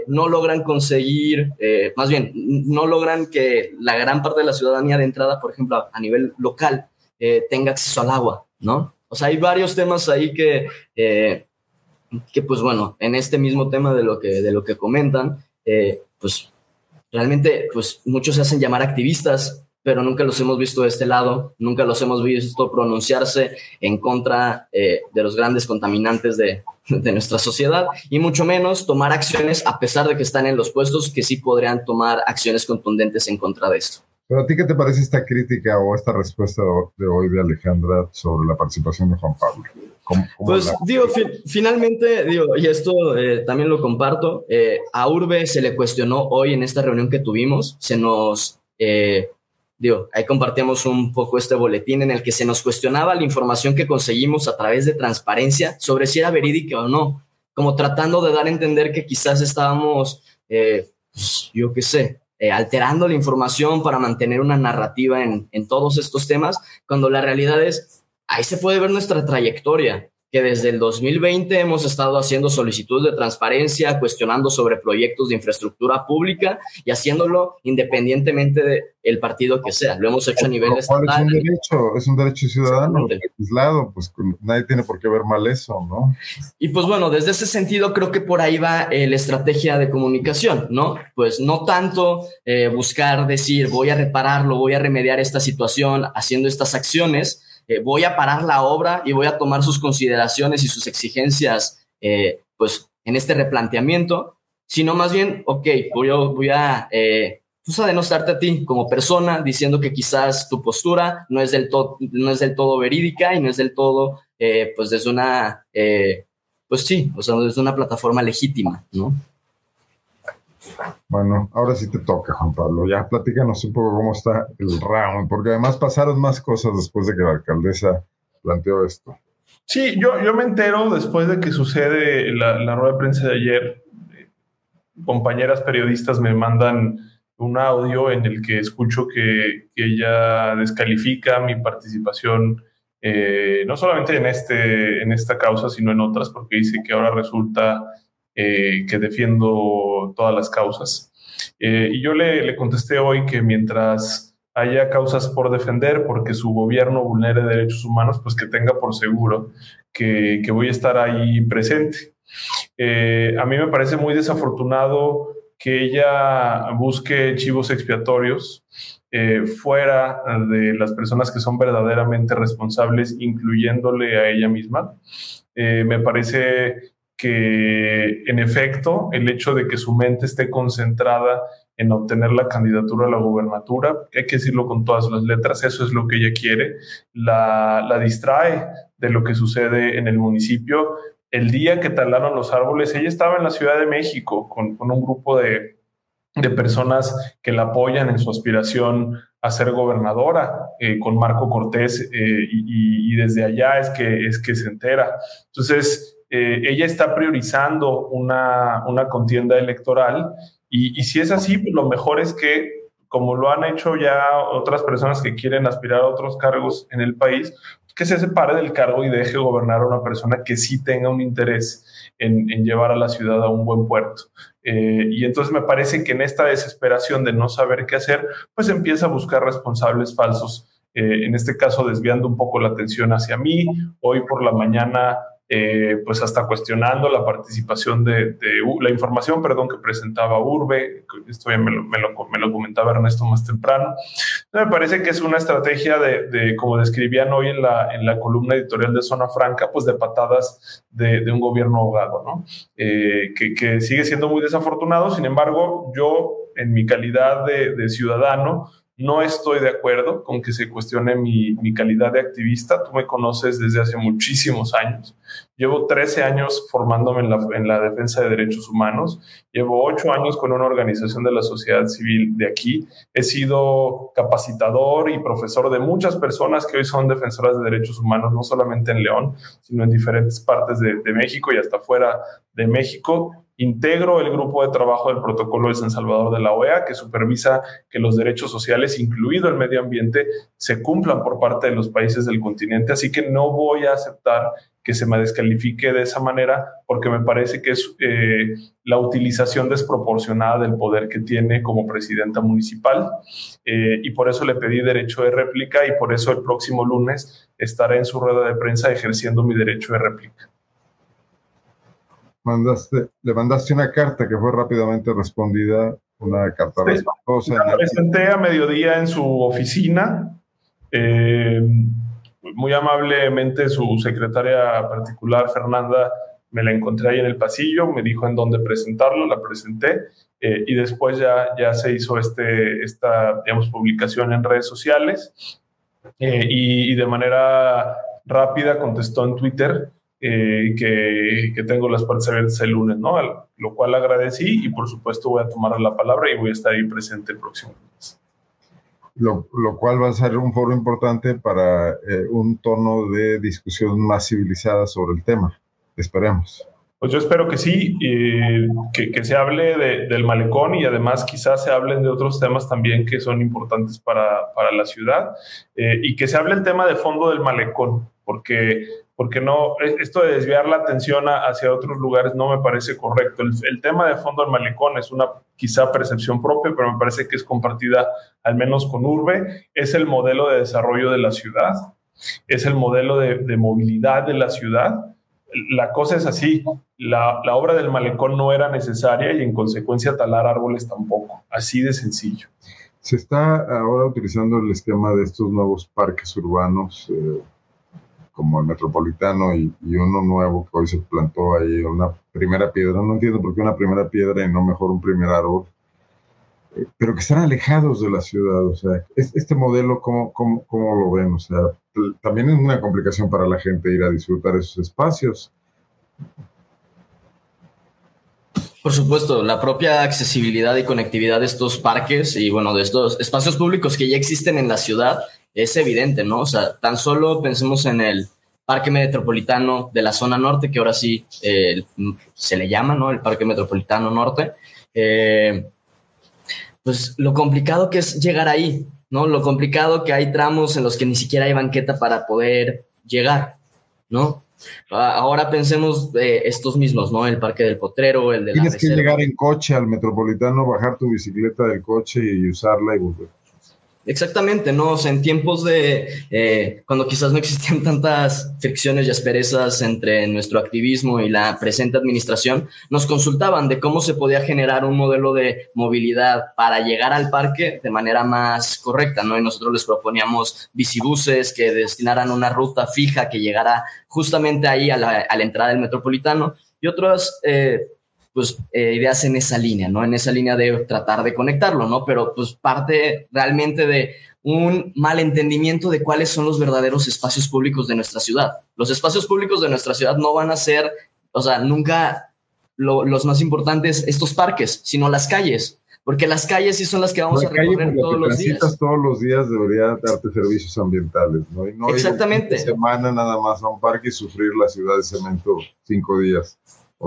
no logran conseguir, más bien, no logran que la gran parte de la ciudadanía de entrada, por ejemplo, a nivel local, tenga acceso al agua, ¿no? O sea, hay varios temas ahí que que pues bueno, en este mismo tema de lo que, de lo que comentan, eh, pues realmente pues muchos se hacen llamar activistas, pero nunca los hemos visto de este lado, nunca los hemos visto pronunciarse en contra eh, de los grandes contaminantes de, de, nuestra sociedad y mucho menos tomar acciones a pesar de que están en los puestos que sí podrían tomar acciones contundentes en contra de esto. Pero a ti, ¿qué te parece esta crítica o esta respuesta de hoy de Alejandra sobre la participación de Juan Pablo? Pues digo, finalmente, digo, y esto eh, también lo comparto, eh, a Urbe se le cuestionó hoy en esta reunión que tuvimos, se nos, eh, digo, ahí compartíamos un poco este boletín en el que se nos cuestionaba la información que conseguimos a través de transparencia sobre si era verídica o no, como tratando de dar a entender que quizás estábamos, pues, yo qué sé, alterando la información para mantener una narrativa en, en todos estos temas, cuando la realidad es ahí se puede ver nuestra trayectoria, que desde el 2020 hemos estado haciendo solicitudes de transparencia, cuestionando sobre proyectos de infraestructura pública y haciéndolo independientemente del partido que sea. Lo hemos hecho a nivel estatal. Es un derecho, es un derecho ciudadano aislado, pues nadie tiene por qué ver mal eso, ¿no? Y pues bueno, desde ese sentido creo que por ahí va eh, la estrategia de comunicación, ¿no? Pues no tanto eh, buscar decir voy a repararlo, voy a remediar esta situación haciendo estas acciones, eh, voy a parar la obra y voy a tomar sus consideraciones y sus exigencias, eh, pues, en este replanteamiento, sino más bien, ok, voy, voy a, eh, pues, a denostarte a ti como persona, diciendo que quizás tu postura no es del, todo no es del todo verídica y no es del todo, eh, pues, desde una, pues sí, o sea, desde una plataforma legítima, ¿no? Bueno, ahora sí te toca, Juan Pablo. Ya platícanos un poco cómo está el round, porque además pasaron más cosas después de que la alcaldesa planteó esto. Sí, yo, yo me entero después de que sucede la, rueda de prensa de ayer. Compañeras periodistas me mandan un audio en el que escucho que, ella descalifica mi participación eh, no solamente en, este, en esta causa, sino en otras, porque dice que ahora resulta eh, que defiendo todas las causas. Eh, y yo le, contesté hoy que mientras haya causas por defender porque su gobierno vulnere derechos humanos, pues que tenga por seguro que, voy a estar ahí presente. Eh, a mí me parece muy desafortunado que ella busque chivos expiatorios fuera de las personas que son verdaderamente responsables, incluyéndole a ella misma. me parece que en efecto el hecho de que su mente esté concentrada en obtener la candidatura a la gubernatura, hay que decirlo con todas las letras, eso es lo que ella quiere, la, distrae de lo que sucede en el municipio. El día que talaron los árboles, ella estaba en la Ciudad de México con, un grupo de, personas que la apoyan en su aspiración a ser gobernadora eh, con Marco Cortés eh, y, y, desde allá es que, es que se entera. Entonces, eh, ella está priorizando una, contienda electoral y, si es así, pues lo mejor es que, como lo han hecho ya otras personas que quieren aspirar a otros cargos en el país, que se separe del cargo y deje gobernar a una persona que sí tenga un interés en, llevar a la ciudad a un buen puerto. Eh, y entonces me parece que en esta desesperación de no saber qué hacer, pues empieza a buscar responsables falsos en este caso desviando un poco la atención hacia mí. Hoy por la mañana eh, pues hasta cuestionando la participación de, la información, perdón, que presentaba Urbe, esto ya me lo, me, lo, comentaba Ernesto más temprano. Me parece que es una estrategia de, como describían hoy en la, en la columna editorial de Zona Franca, pues de patadas de, un gobierno ahogado, ¿no? Eh, que, que, sigue siendo muy desafortunado, sin embargo, yo en mi calidad de ciudadano, no estoy de acuerdo con que se cuestione mi, calidad de activista. Tú me conoces desde hace muchísimos años. Llevo 13 años formándome en la, en la, defensa de derechos humanos. Llevo 8 años con una organización de la sociedad civil de aquí. He sido capacitador y profesor de muchas personas que hoy son defensoras de derechos humanos, no solamente en León, sino en diferentes partes de México y hasta fuera de México Integro el grupo de trabajo del Protocolo de San Salvador de la OEA, que supervisa que los derechos sociales, incluido el medio ambiente, se cumplan por parte de los países del continente. Así que no voy a aceptar que se me descalifique de esa manera, porque me parece que es eh, la utilización desproporcionada del poder que tiene como presidenta municipal. Eh, y por eso le pedí derecho de réplica y por eso el próximo lunes estaré en su rueda de prensa ejerciendo mi derecho de réplica mandaste, le mandaste una carta que fue rápidamente respondida, una carta sí, La presenté a mediodía en su oficina. Eh, muy amablemente su secretaria particular, Fernanda, me la encontré ahí en el pasillo, me dijo en dónde presentarlo, la presenté eh, y después ya, ya se hizo este, esta digamos, publicación en redes sociales eh, y, y, de manera rápida contestó en Twitter eh, que, tengo las partes abiertas el lunes, ¿no? lo cual agradecí y por supuesto voy a tomar la palabra y voy a estar ahí presente el próximo lunes. Lo, cual va a ser un foro importante para eh, un tono de discusión más civilizada sobre el tema. Esperemos. Pues yo espero que sí, que, se hable del malecón y además quizás se hablen de otros temas también que son importantes para, la ciudad eh, y que se hable el tema de fondo del malecón, porque porque no, esto de desviar la atención hacia otros lugares no me parece correcto. El, tema de fondo del malecón es una quizá percepción propia, pero me parece que es compartida al menos con Urbe. Es el modelo de desarrollo de la ciudad, es el modelo de, movilidad de la ciudad. La cosa es así, la, la obra del malecón no era necesaria y en consecuencia talar árboles tampoco, así de sencillo. Se está ahora utilizando el esquema de estos nuevos parques urbanos. Eh como el metropolitano y, uno nuevo que hoy se plantó ahí, una primera piedra. No entiendo por qué una primera piedra y no mejor un primer árbol, eh, pero que están alejados de la ciudad. O sea, este modelo, ¿cómo, cómo, cómo lo ven? O sea, también es una complicación para la gente ir a disfrutar esos espacios. Por supuesto, la propia accesibilidad y conectividad de estos parques y bueno, de estos espacios públicos que ya existen en la ciudad es evidente, ¿no? O sea, tan solo pensemos en el Parque Metropolitano de la zona norte, que ahora sí eh, se le llama, ¿no? El Parque Metropolitano Norte. Eh, pues lo complicado que es llegar ahí, ¿no? Lo complicado que hay tramos en los que ni siquiera hay banqueta para poder llegar, ¿no? Ahora pensemos de estos mismos, ¿no? El Parque del Potrero, el de Tienes que llegar en coche al Metropolitano, bajar tu bicicleta del coche y usarla y volver. Exactamente, ¿no? O sea, en tiempos de eh, cuando quizás no existían tantas fricciones y asperezas entre nuestro activismo y la presente administración, nos consultaban de cómo se podía generar un modelo de movilidad para llegar al parque de manera más correcta, ¿no? Y nosotros les proponíamos bicibuses que destinaran una ruta fija que llegara justamente ahí a la, a la entrada del metropolitano y otras eh, pues eh, ideas en esa línea, ¿no? En esa línea de tratar de conectarlo, ¿no? Pero pues parte realmente de un mal entendimiento de cuáles son los verdaderos espacios públicos de nuestra ciudad. Los espacios públicos de nuestra ciudad no van a ser, o sea, nunca los más importantes estos parques, sino las calles, porque las calles sí son las que vamos a recorrer todos los días. todos los días debería darte servicios ambientales, ¿no? Y no Exactamente. semana nada más a un parque y sufrir la ciudad de cemento cinco días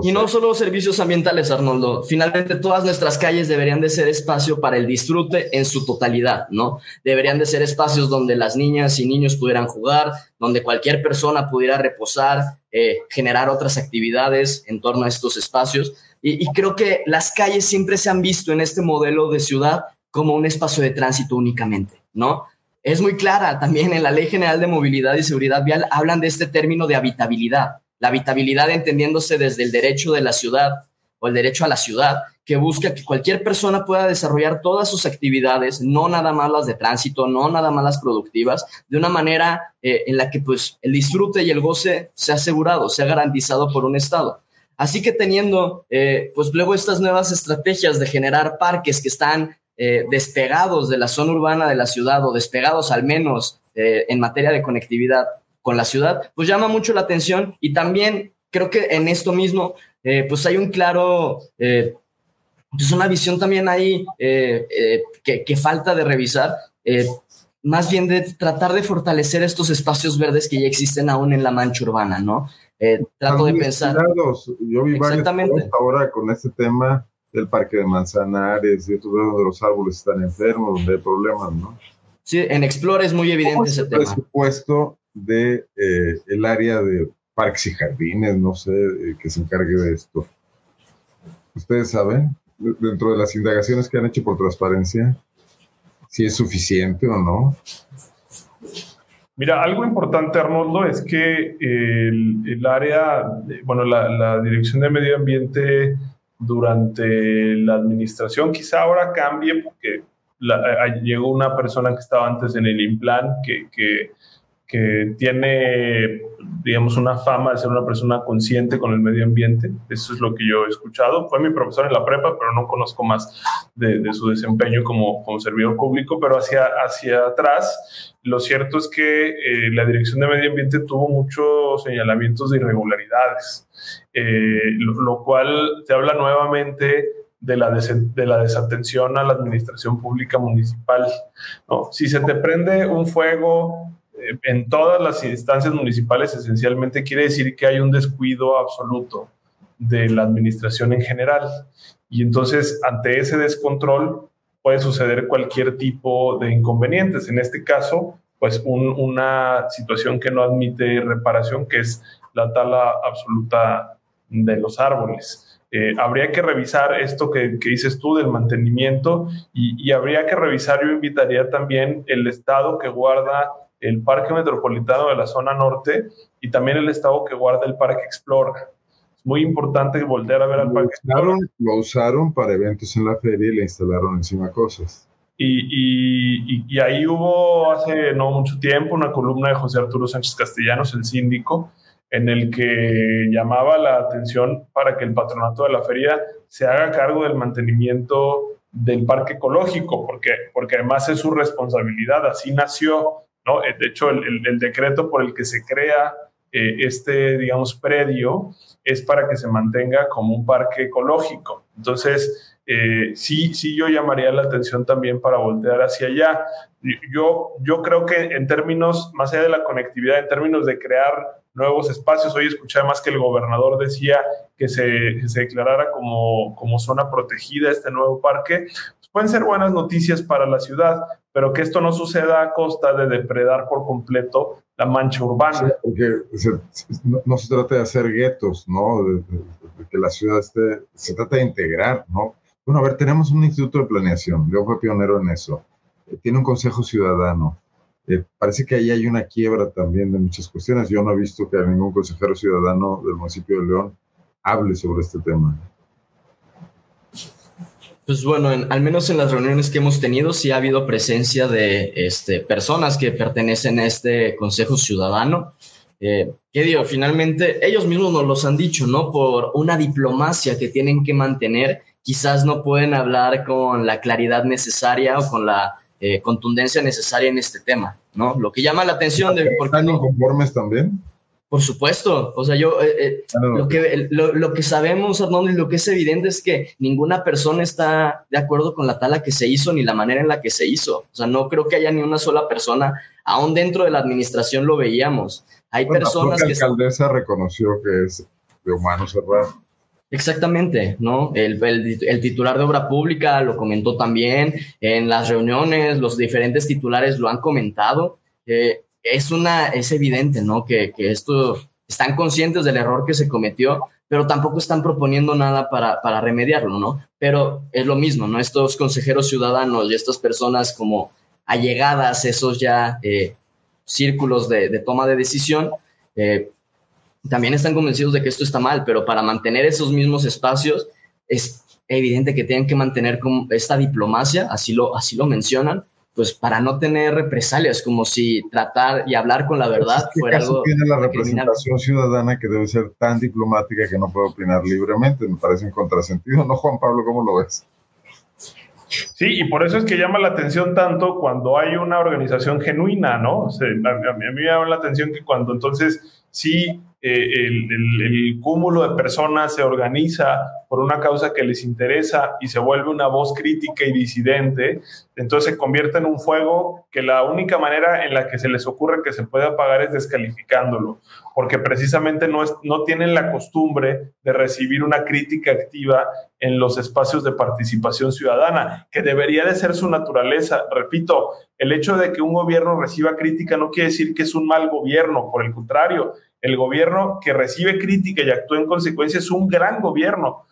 y no solo servicios ambientales, Arnoldo. Finalmente, todas nuestras calles deberían de ser espacio para el disfrute en su totalidad, ¿no? Deberían de ser espacios donde las niñas y niños pudieran jugar, donde cualquier persona pudiera reposar, eh, generar otras actividades en torno a estos espacios. Y, y creo que las calles siempre se han visto en este modelo de ciudad como un espacio de tránsito únicamente, ¿no? es muy clara también en la Ley General de Movilidad y Seguridad Vial, hablan de este término de habitabilidad. La habitabilidad entendiéndose desde el derecho de la ciudad o el derecho a la ciudad, que busca que cualquier persona pueda desarrollar todas sus actividades, no nada más las de tránsito, no nada más las productivas, de una manera eh, en la que pues el disfrute y el goce sea asegurado, sea garantizado por un Estado. Así que teniendo eh, pues luego estas nuevas estrategias de generar parques que están eh, despegados de la zona urbana de la ciudad o despegados al menos eh, en materia de conectividad con la ciudad, pues llama mucho la atención y también creo que en esto mismo, eh, pues hay un claro, pues una visión también ahí que, que, falta de revisar, más bien de tratar de fortalecer estos espacios verdes que ya existen aún en la mancha urbana, ¿no? trato de pensar. Yo vi Exactamente. ahora con este tema del Parque de Manzanares y otros donde los árboles están enfermos, donde hay problemas, ¿no? Sí, en Explore es muy evidente ese tema. Presupuesto de eh, el área de parques y jardines, no sé, eh, que se encargue de esto. ¿Ustedes saben, dentro de las indagaciones que han hecho por transparencia, si es suficiente o no? Mira, algo importante, Arnoldo, es que el, el área, bueno, la, la, Dirección de Medio Ambiente durante la administración. Quizá ahora cambie porque llegó una persona que estaba antes en el Implan que, que, que, tiene, digamos, una fama de ser una persona consciente con el medio ambiente. Eso es lo que yo he escuchado. Fue mi profesor en la prepa, pero no conozco más de, de su desempeño como, como servidor público. Pero hacia, hacia atrás, lo cierto es que eh, la Dirección de Medio Ambiente tuvo muchos señalamientos de irregularidades eh, lo, cual te habla nuevamente de la, de la desatención a la administración pública municipal. ¿no? Si se te prende un fuego en todas las instancias municipales, esencialmente quiere decir que hay un descuido absoluto de la administración en general. Y entonces, ante ese descontrol, puede suceder cualquier tipo de inconvenientes. En este caso, pues una situación que no admite reparación, que es la tala absoluta de los árboles. Eh, habría que revisar esto que, dices tú del mantenimiento y, habría que revisar, yo invitaría también el estado que guarda el Parque Metropolitano de la zona norte y también el estado que guarda el Parque Explora. Es muy importante voltear a ver al Parque Explora. Lo usaron para eventos en la feria y le instalaron encima cosas. Y, y, ahí hubo hace no mucho tiempo una columna de José Arturo Sánchez Castellanos, el síndico, en el que llamaba la atención para que el patronato de la feria se haga cargo del mantenimiento del parque ecológico, porque, porque además es su responsabilidad, así nació, ¿no? De hecho, el, el, decreto por el que se crea eh, este, digamos, predio es para que se mantenga como un parque ecológico. Entonces, eh, sí, sí yo llamaría la atención también para voltear hacia allá. Yo, yo creo que en términos, más allá de la conectividad, en términos de crear nuevos espacios. Hoy escuché más que el gobernador decía que se, se declarara como, como zona protegida este nuevo parque. Pues pueden ser buenas noticias para la ciudad, pero que esto no suceda a costa de depredar por completo la mancha urbana. porque no, se trata de hacer guetos, ¿no? De, que la ciudad esté, se trata de integrar, ¿no? Bueno, a ver, tenemos un instituto de planeación, yo fui pionero en eso, tiene un consejo ciudadano, eh, parece que ahí hay una quiebra también de muchas cuestiones. Yo no he visto que ningún consejero ciudadano del municipio de León hable sobre este tema. Pues bueno, al menos en las reuniones que hemos tenido sí ha habido presencia de este, personas que pertenecen a este Consejo Ciudadano. Eh, que digo, finalmente ellos mismos nos los han dicho, ¿no? Por una diplomacia que tienen que mantener, quizás no pueden hablar con la claridad necesaria o con la eh, contundencia necesaria en este tema, ¿no? Lo que llama la atención de... ¿Por ¿Están inconformes también? Por supuesto, o sea, yo, eh, eh, lo, que, lo, que sabemos, Arnoldo, y lo que es evidente es que ninguna persona está de acuerdo con la tala que se hizo ni la manera en la que se hizo. O sea, no creo que haya ni una sola persona, aún dentro de la administración lo veíamos. Hay personas que... La alcaldesa reconoció que es de humano cerrar. Exactamente, ¿no? El, el, titular de obra pública lo comentó también en las reuniones, los diferentes titulares lo han comentado. Eh, es una, es evidente, ¿no? Que, que, esto están conscientes del error que se cometió, pero tampoco están proponiendo nada para, para remediarlo, ¿no? Pero es lo mismo, ¿no? Estos consejeros ciudadanos y estas personas como allegadas, esos ya eh, círculos de, toma de decisión, eh, también están convencidos de que esto está mal, pero para mantener esos mismos espacios es evidente que tienen que mantener esta diplomacia, así lo, así lo mencionan, pues para no tener represalias, como si tratar y hablar con la pues verdad fuera algo. tiene la representación ciudadana que debe ser tan diplomática que no puede opinar libremente? Me parece un contrasentido, ¿no, Juan Pablo? ¿Cómo lo ves? Sí, y por eso es que llama la atención tanto cuando hay una organización genuina, ¿no? a, mí, me llama la atención que cuando entonces sí eh, el, cúmulo de personas se organiza por una causa que les interesa y se vuelve una voz crítica y disidente, entonces se convierte en un fuego que la única manera en la que se les ocurre que se puede apagar es descalificándolo, porque precisamente no, es, no tienen la costumbre de recibir una crítica activa en los espacios de participación ciudadana, que debería de ser su naturaleza. Repito, el hecho de que un gobierno reciba crítica no quiere decir que es un mal gobierno, por el contrario, el gobierno que recibe crítica y actúa en consecuencia es un gran gobierno.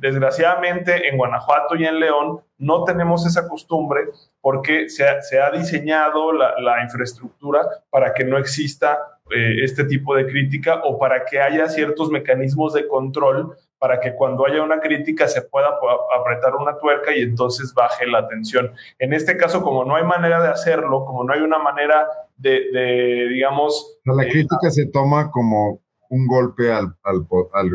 desgraciadamente en Guanajuato y en León no tenemos esa costumbre porque se ha, diseñado la, infraestructura para que no exista eh, este tipo de crítica o para que haya ciertos mecanismos de control para que cuando haya una crítica se pueda apretar una tuerca y entonces baje la tensión. En este caso, como no hay manera de hacerlo, como no hay una manera de, digamos... La crítica se toma como un golpe al, al,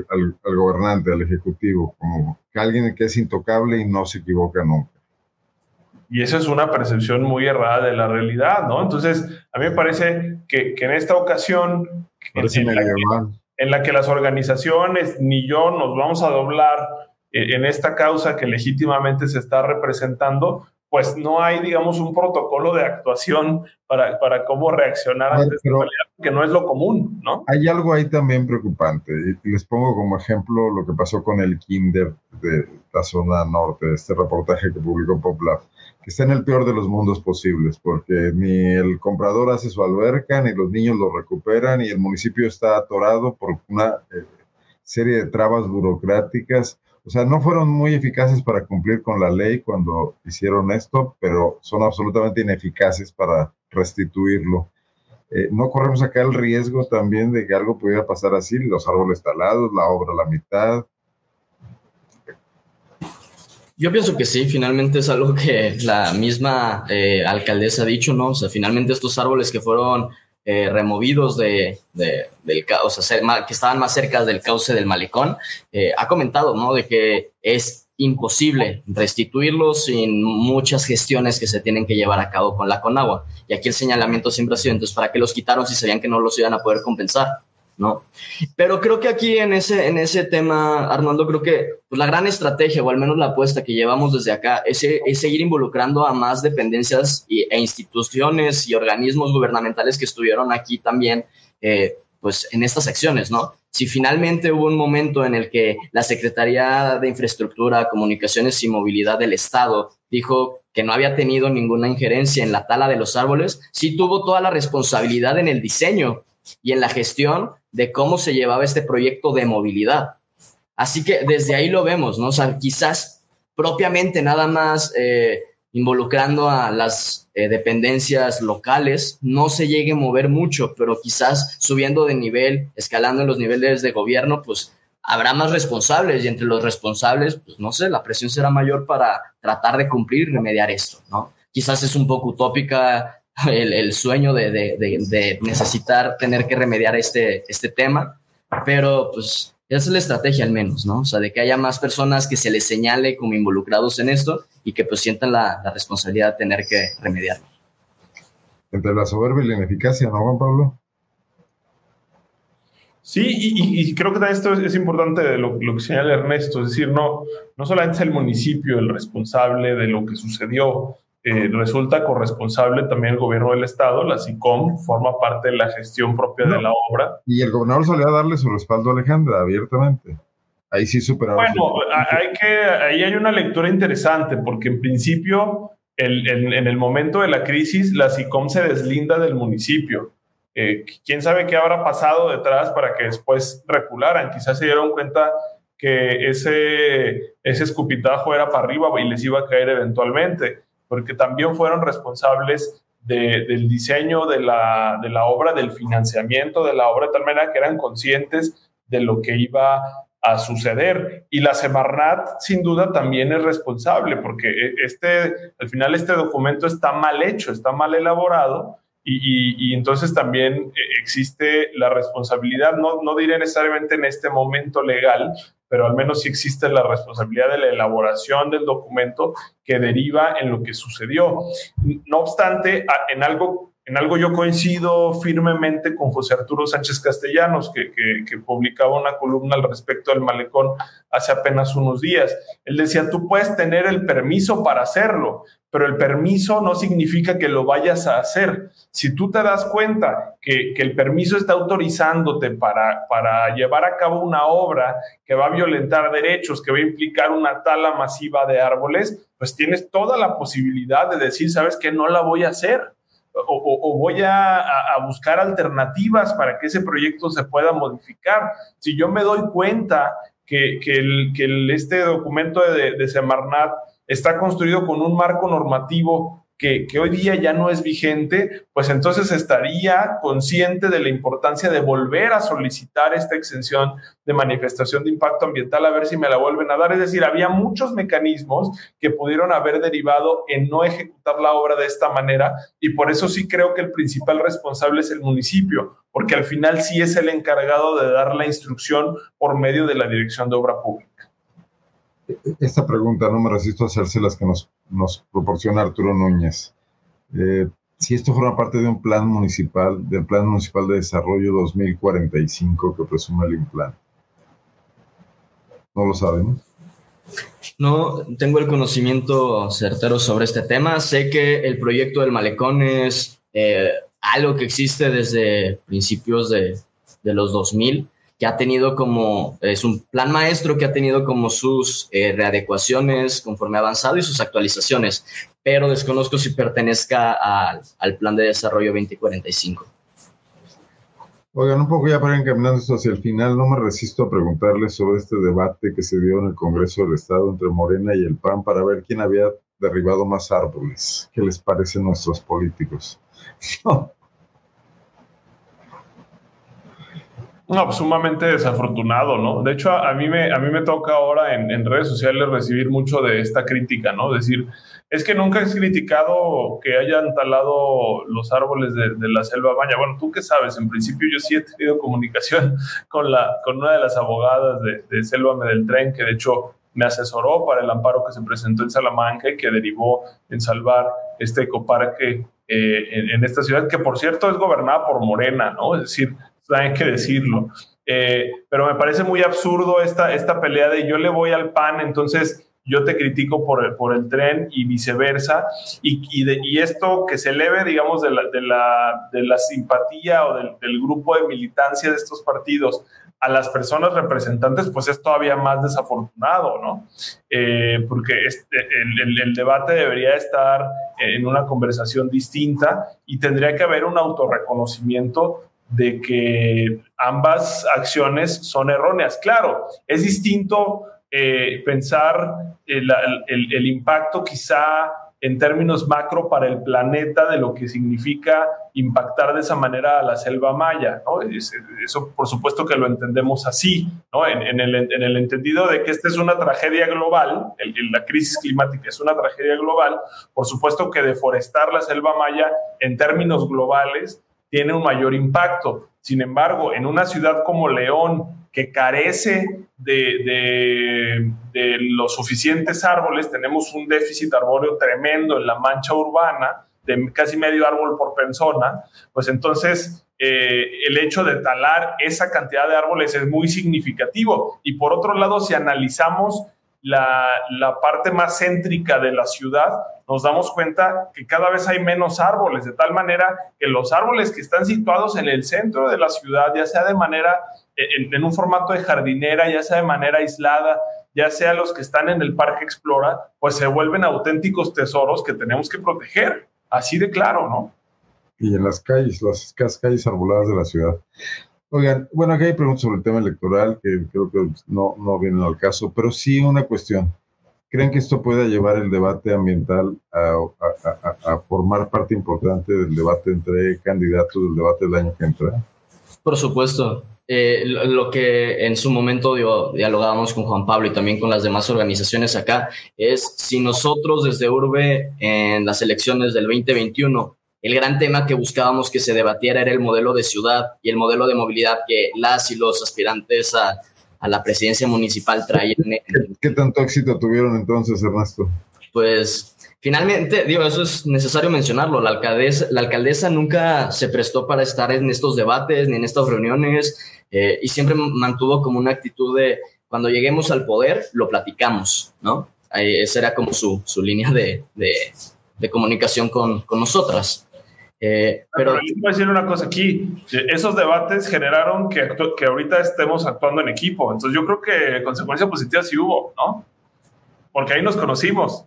al, gobernante, al ejecutivo, como que alguien que es intocable y no se equivoca nunca. Y eso es una percepción muy errada de la realidad, ¿no? Entonces, a mí me parece que, en esta ocasión... Parece medio en la que las organizaciones ni yo nos vamos a doblar en esta causa que legítimamente se está representando, pues no hay, digamos, un protocolo de actuación para, para cómo reaccionar ante esta realidad, que no es lo común, ¿no? Hay algo ahí también preocupante. Les pongo como ejemplo lo que pasó con el Kinder de la zona norte, este reportaje que publicó Poplar que está en el peor de los mundos posibles, porque ni el comprador hace su alberca, ni los niños lo recuperan, y el municipio está atorado por una eh, serie de trabas burocráticas. O sea, no fueron muy eficaces para cumplir con la ley cuando hicieron esto, pero son absolutamente ineficaces para restituirlo. Eh, no corremos acá el riesgo también de que algo pudiera pasar así, los árboles talados, la obra a la mitad, yo pienso que sí, finalmente es algo que la misma eh, alcaldesa ha dicho, ¿no? O sea, finalmente estos árboles que fueron eh, removidos de, de, del o sea, que estaban más cerca del cauce del malecón, eh, ha comentado, ¿no? De que es imposible restituirlos sin muchas gestiones que se tienen que llevar a cabo con la Conagua. Y aquí el señalamiento siempre ha sido, entonces, ¿para qué los quitaron si sabían que no los iban a poder compensar? ¿No? Pero creo que aquí en ese, en ese tema, Arnoldo, creo que pues, la gran estrategia, o al menos la apuesta que llevamos desde acá, es, seguir involucrando a más dependencias e instituciones y organismos gubernamentales que estuvieron aquí también, eh, pues en estas acciones, ¿no? Si finalmente hubo un momento en el que la Secretaría de Infraestructura, Comunicaciones y Movilidad del Estado dijo que no había tenido ninguna injerencia en la tala de los árboles, sí tuvo toda la responsabilidad en el diseño y en la gestión de cómo se llevaba este proyecto de movilidad. Así que desde ahí lo vemos, ¿no? O quizás propiamente nada más eh, involucrando a las eh, dependencias locales no se llegue a mover mucho, pero quizás subiendo de nivel, escalando en los niveles de gobierno, pues habrá más responsables y entre los responsables, pues no sé, la presión será mayor para tratar de cumplir y remediar esto, ¿no? Quizás es un poco utópica el, sueño de, necesitar tener que remediar este, este tema, pero pues esa es la estrategia al menos, ¿no? O sea, de que haya más personas que se les señale como involucrados en esto y que pues sientan la, responsabilidad de tener que remediarlo. Entre la soberbia y la ineficacia, ¿no, Juan Pablo? Sí, y, creo que esto es, importante lo, lo, que señala Ernesto, es decir, no, no solamente es el municipio el responsable de lo que sucedió, eh, resulta corresponsable también el gobierno del estado, la SICOM forma parte de la gestión propia de la obra. Y el gobernador salió a darle su respaldo a Alejandra abiertamente. Ahí sí superaba. Bueno, hay que, ahí hay una lectura interesante, porque en principio, en el momento de la crisis, la SICOM se deslinda del municipio. Eh, quién sabe qué habrá pasado detrás para que después recularan. Quizás se dieron cuenta que ese, ese escupitajo era para arriba y les iba a caer eventualmente porque también fueron responsables del diseño de la, de la obra, del financiamiento de la obra, de tal manera que eran conscientes de lo que iba a suceder. Y la Semarnat, sin duda, también es responsable, porque e, este, al final este documento está mal hecho, está mal elaborado, y, entonces también eh, existe la responsabilidad, no, no diré necesariamente en este momento legal, pero al menos sí existe la responsabilidad de la elaboración del documento que deriva en lo que sucedió. No obstante, en algo en algo yo coincido firmemente con José Arturo Sánchez Castellanos, que, publicaba una columna al respecto del malecón hace apenas unos días. Él decía, tú puedes tener el permiso para hacerlo, pero el permiso no significa que lo vayas a hacer. Si tú te das cuenta que, el permiso está autorizándote para, para llevar a cabo una obra que va a violentar derechos, que va a implicar una tala masiva de árboles, pues tienes toda la posibilidad de decir, sabes que no la voy a hacer o, voy a, buscar alternativas para que ese proyecto se pueda modificar. Si yo me doy cuenta que, este documento de, Semarnat está construido con un marco normativo que, hoy día ya no es vigente, pues entonces estaría consciente de la importancia de volver a solicitar esta exención de manifestación de impacto ambiental a ver si me la vuelven a dar. Es decir, había muchos mecanismos que pudieron haber derivado en no ejecutar la obra de esta manera y por eso sí creo que el principal responsable es el municipio, porque al final sí es el encargado de dar la instrucción por medio de la Dirección de Obra Pública esta pregunta no me resisto a hacérselas que nos, nos proporciona Arturo Núñez. Eh, si esto forma parte de un plan municipal, del Plan Municipal de Desarrollo 2045 que presume el Implan. ¿No lo saben? No tengo el conocimiento certero sobre este tema. Sé que el proyecto del malecón es eh, algo que existe desde principios de, de los 2000 que ha tenido como, es un plan maestro que ha tenido como sus eh, readecuaciones conforme ha avanzado y sus actualizaciones, pero desconozco si pertenezca al plan de desarrollo 2045. Oigan, un poco ya para encaminando esto hacia el final, no me resisto a preguntarles sobre este debate que se dio en el Congreso del Estado entre Morena y el PAN para ver quién había derribado más árboles. ¿Qué les parecen nuestros políticos? No, pues sumamente desafortunado, ¿no? De hecho, a, mí, me, a mí me toca ahora en, redes sociales recibir mucho de esta crítica, ¿no? Decir, es que nunca has criticado que hayan talado los árboles de, la selva baña. Bueno, tú qué sabes, en principio yo sí he tenido comunicación con, la, con una de las abogadas de, de Selva del Tren, que de hecho me asesoró para el amparo que se presentó en Salamanca y que derivó en salvar este ecoparque eh, en, esta ciudad, que por cierto es gobernada por Morena, ¿no? Es decir, hay que decirlo. Eh, pero me parece muy absurdo esta, esta pelea de yo le voy al PAN, entonces yo te critico por el, por el tren y viceversa. Y, y, esto que se eleve, digamos, de la, de la, de la simpatía o del, del, grupo de militancia de estos partidos a las personas representantes, pues es todavía más desafortunado, ¿no? Eh, porque este, el, el, el, debate debería estar en una conversación distinta y tendría que haber un autorreconocimiento de que ambas acciones son erróneas. Claro, es distinto eh, pensar el, impacto quizá en términos macro para el planeta de lo que significa impactar de esa manera a la selva maya. eso por supuesto que lo entendemos así, ¿no? en, el, entendido de que esta es una tragedia global, la crisis climática es una tragedia global, por supuesto que deforestar la selva maya en términos globales tiene un mayor impacto. Sin embargo, en una ciudad como León, que carece de, los suficientes árboles, tenemos un déficit arbóreo tremendo en la mancha urbana, de casi medio árbol por persona, pues entonces eh, el hecho de talar esa cantidad de árboles es muy significativo. Y por otro lado, si analizamos la, la, parte más céntrica de la ciudad, nos damos cuenta que cada vez hay menos árboles, de tal manera que los árboles que están situados en el centro de la ciudad, ya sea de manera, en, un formato de jardinera, ya sea de manera aislada, ya sea los que están en el Parque Explora, pues se vuelven auténticos tesoros que tenemos que proteger, así de claro, ¿no? Y en las calles, las calles arboladas de la ciudad. Oigan, bueno, aquí hay preguntas sobre el tema electoral que creo que no, no vienen al caso, pero sí una cuestión. ¿Creen que esto pueda llevar el debate ambiental a, formar parte importante del debate entre candidatos del debate del año que entra? Por supuesto. Eh, lo, que en su momento dialogábamos con Juan Pablo y también con las demás organizaciones acá es si nosotros desde Urbe en las elecciones del 2021 el gran tema que buscábamos que se debatiera era el modelo de ciudad y el modelo de movilidad que las y los aspirantes a, a la presidencia municipal traían. ¿Qué, tanto éxito tuvieron entonces, Ernesto? Pues finalmente, digo, eso es necesario mencionarlo, la alcaldesa, la alcaldesa nunca se prestó para estar en estos debates ni en estas reuniones eh, y siempre mantuvo como una actitud de cuando lleguemos al poder, lo platicamos, ¿no? esa era como su, su línea de, de, de comunicación con, con nosotras. Eh, pero, voy a decir una cosa aquí, esos debates generaron que, que ahorita estemos actuando en equipo, entonces yo creo que consecuencia positiva sí hubo, ¿no? Porque ahí nos conocimos.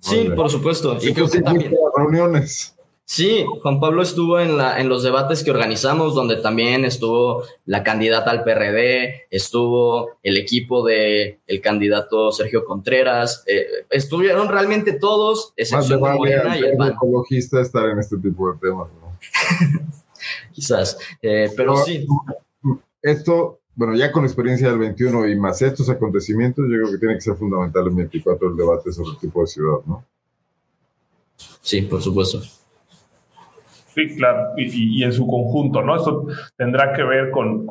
Sí, por supuesto. Y creo que también... Reuniones. Sí, Juan Pablo estuvo en, la, en los debates que organizamos, donde también estuvo la candidata al PRD, estuvo el equipo de el candidato Sergio Contreras, eh, estuvieron realmente todos, excepción de Morena y el PAN. ecologista estar en este tipo de temas, ¿no? Quizás, eh, pero, sí. Esto, bueno, ya con la experiencia del 21 y más estos acontecimientos, yo creo que tiene que ser fundamental el 24 el debate sobre el tipo de ciudad, ¿no? Sí, por supuesto. Y, en su conjunto, ¿no? Esto tendrá que ver con,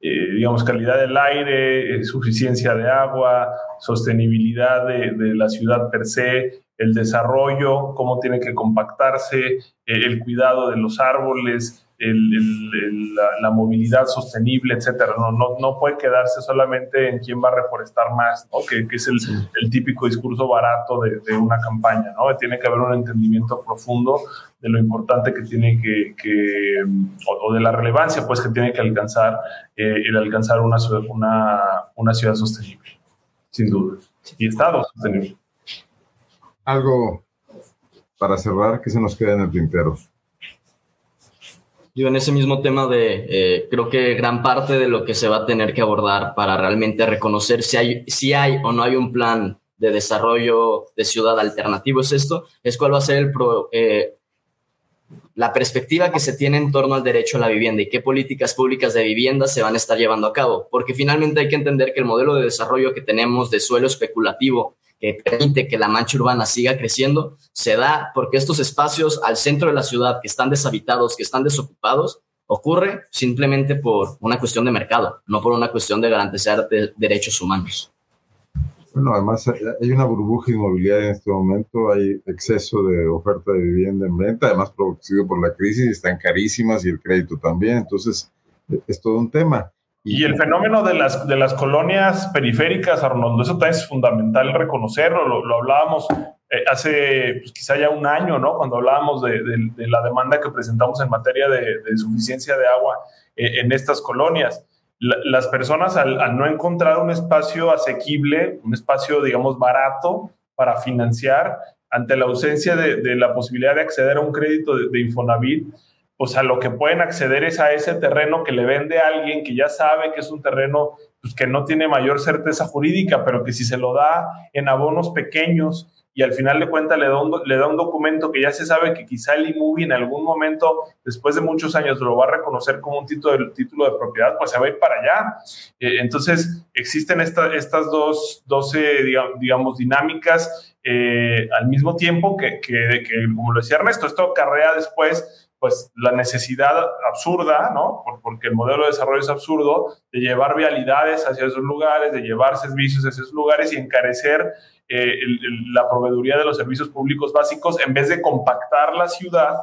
eh, digamos, calidad del aire, eh, suficiencia de agua, sostenibilidad de, de, la ciudad per se, el desarrollo, cómo tiene que compactarse, eh, el cuidado de los árboles, la, movilidad sostenible, etcétera. No, no, no, puede quedarse solamente en quién va a reforestar más, ¿no? que, que, es el, el, típico discurso barato de, de, una campaña. ¿no? Tiene que haber un entendimiento profundo de lo importante que tiene que, que o, de la relevancia pues, que tiene que alcanzar eh, el alcanzar una, una, una ciudad sostenible, sin duda. Y Estado sostenible. Algo para cerrar que se nos queda en el tintero. Yo en ese mismo tema de, eh, creo que gran parte de lo que se va a tener que abordar para realmente reconocer si hay, si hay o no hay un plan de desarrollo de ciudad alternativo es esto, es cuál va a ser el eh, la perspectiva que se tiene en torno al derecho a la vivienda y qué políticas públicas de vivienda se van a estar llevando a cabo, porque finalmente hay que entender que el modelo de desarrollo que tenemos de suelo especulativo que permite que la mancha urbana siga creciendo, se da porque estos espacios al centro de la ciudad que están deshabitados, que están desocupados, ocurre simplemente por una cuestión de mercado, no por una cuestión de garantizar derechos humanos. Bueno, además hay una burbuja inmobiliaria en este momento, hay exceso de oferta de vivienda en venta, además producido por la crisis, están carísimas y el crédito también, entonces es todo un tema. Y el fenómeno de las, de las colonias periféricas, Arnoldo, eso también es fundamental reconocerlo, lo, lo hablábamos eh, hace pues, quizá ya un año, ¿no? Cuando hablábamos de, de, la demanda que presentamos en materia de, de suficiencia de agua eh, en estas colonias. las personas al, al, no encontrar un espacio asequible, un espacio, digamos, barato para financiar, ante la ausencia de, la posibilidad de acceder a un crédito de, Infonavit, o sea, lo que pueden acceder es a ese terreno que le vende a alguien que ya sabe que es un terreno pues, que no tiene mayor certeza jurídica, pero que si se lo da en abonos pequeños y al final de cuentas le da un, le da un documento que ya se sabe que quizá el IMUBI en algún momento, después de muchos años, lo va a reconocer como un título de, título de propiedad, pues se va a ir para allá. Eh, entonces, existen estas dos, 12, digamos, dinámicas eh, al mismo tiempo que, que, que, como lo decía Ernesto, esto acarrea después pues la necesidad absurda, ¿no? Porque el modelo de desarrollo es absurdo, de llevar vialidades hacia esos lugares, de llevar servicios hacia esos lugares y encarecer eh, la proveeduría de los servicios públicos básicos en vez de compactar la ciudad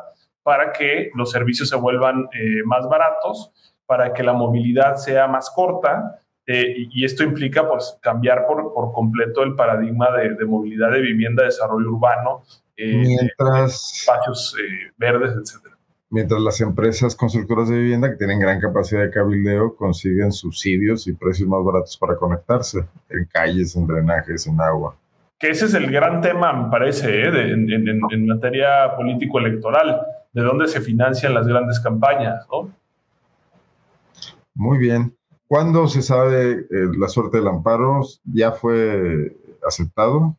para que los servicios se vuelvan eh, más baratos, para que la movilidad sea más corta. Eh, y, esto implica pues, cambiar por, por completo el paradigma de, de movilidad de vivienda, desarrollo urbano, Mientras... espacios verdes, etcétera mientras las empresas constructoras de vivienda que tienen gran capacidad de cabildeo consiguen subsidios y precios más baratos para conectarse en calles, en drenajes, en agua. Que ese es el gran tema, me parece, ¿eh? en, materia político-electoral, de dónde se financian las grandes campañas. ¿no? Muy bien. ¿Cuándo se sabe eh, la suerte del amparo? ¿Ya fue aceptado?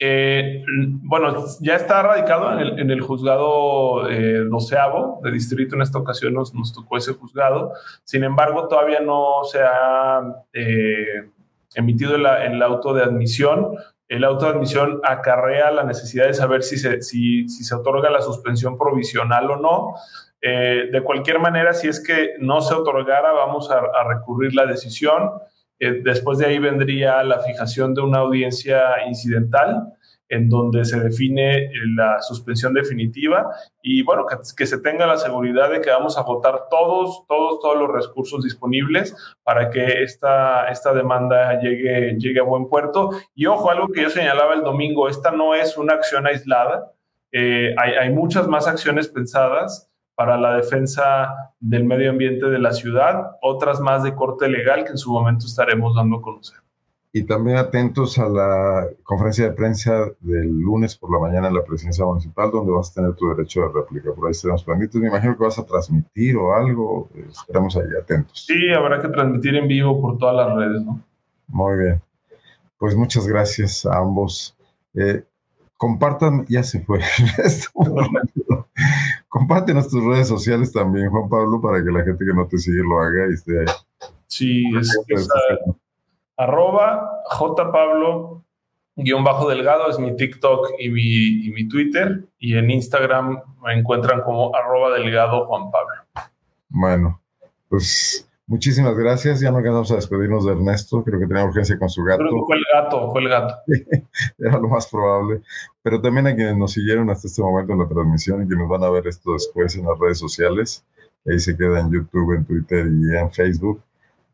Eh, bueno, ya está radicado en el, juzgado eh, doceavo de distrito. En esta ocasión nos, nos, tocó ese juzgado. Sin embargo, todavía no se ha eh, emitido el, auto de admisión. El auto de admisión acarrea la necesidad de saber si se, si, si se otorga la suspensión provisional o no. de cualquier manera, si es que no se otorgara, vamos a recurrir la decisión. Eh, después de ahí vendría la fijación de una audiencia incidental en donde se define eh, la suspensión definitiva y bueno, que, se tenga la seguridad de que vamos a votar todos, todos, todos los recursos disponibles para que esta, esta demanda llegue, llegue a buen puerto. Y ojo, algo que yo señalaba el domingo, esta no es una acción aislada, eh, hay, hay muchas más acciones pensadas para la defensa del medio ambiente de la ciudad, otras más de corte legal que en su momento estaremos dando a conocer. Y también atentos a la conferencia de prensa del lunes por la mañana en la presidencia municipal, donde vas a tener tu derecho de réplica. Por ahí estaremos pendientes. Me imagino que vas a transmitir o algo. Estaremos ahí atentos. Sí, habrá que transmitir en vivo por todas las redes, ¿no? Muy bien. Pues muchas gracias a ambos. Eh, compartan, ya se fue. Compártenos tus redes sociales también, Juan Pablo, para que la gente que no te sigue lo haga y esté ahí. Sí, es, arroba jpablo guion bajo delgado es mi TikTok y mi, y mi Twitter y en Instagram me encuentran como arroba delgado Juan Pablo. Bueno, pues Muchísimas gracias. Ya no alcanzamos a despedirnos de Ernesto. Creo que tenía urgencia con su gato. fue el gato, fue el gato. Era lo más probable. Pero también a quienes nos siguieron hasta este momento en la transmisión y quienes van a ver esto después en las redes sociales. Ahí se queda en YouTube, en Twitter y en Facebook.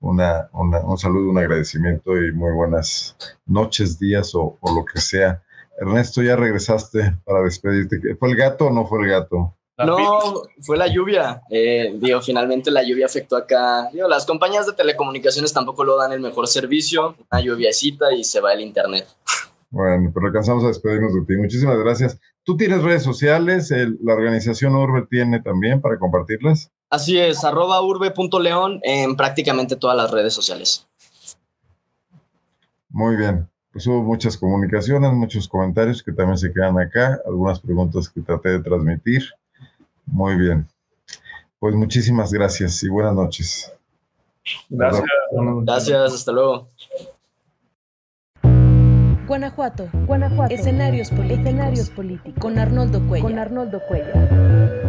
Una, un saludo, un agradecimiento y muy buenas noches, días o, o lo que sea. Ernesto, ya regresaste para despedirte. ¿Fue el gato o no fue el gato? No, fue la lluvia. Eh, digo, finalmente la lluvia afectó acá. Digo, las compañías de telecomunicaciones tampoco lo dan el mejor servicio. Una lluviacita y se va el internet. Bueno, pero alcanzamos a despedirnos de ti. Muchísimas gracias. ¿Tú tienes redes sociales? ¿La organización Urbe tiene también para compartirlas? Así es, arroba urbe.león en prácticamente todas las redes sociales. Muy bien. Pues hubo muchas comunicaciones, muchos comentarios que también se quedan acá, algunas preguntas que traté de transmitir. Muy bien. Pues muchísimas gracias y buenas noches. Gracias. Gracias, hasta luego. Guanajuato, Guanajuato. Escenarios políticos. Escenarios políticos. Con Arnoldo Cuello. Con Arnoldo Cuello.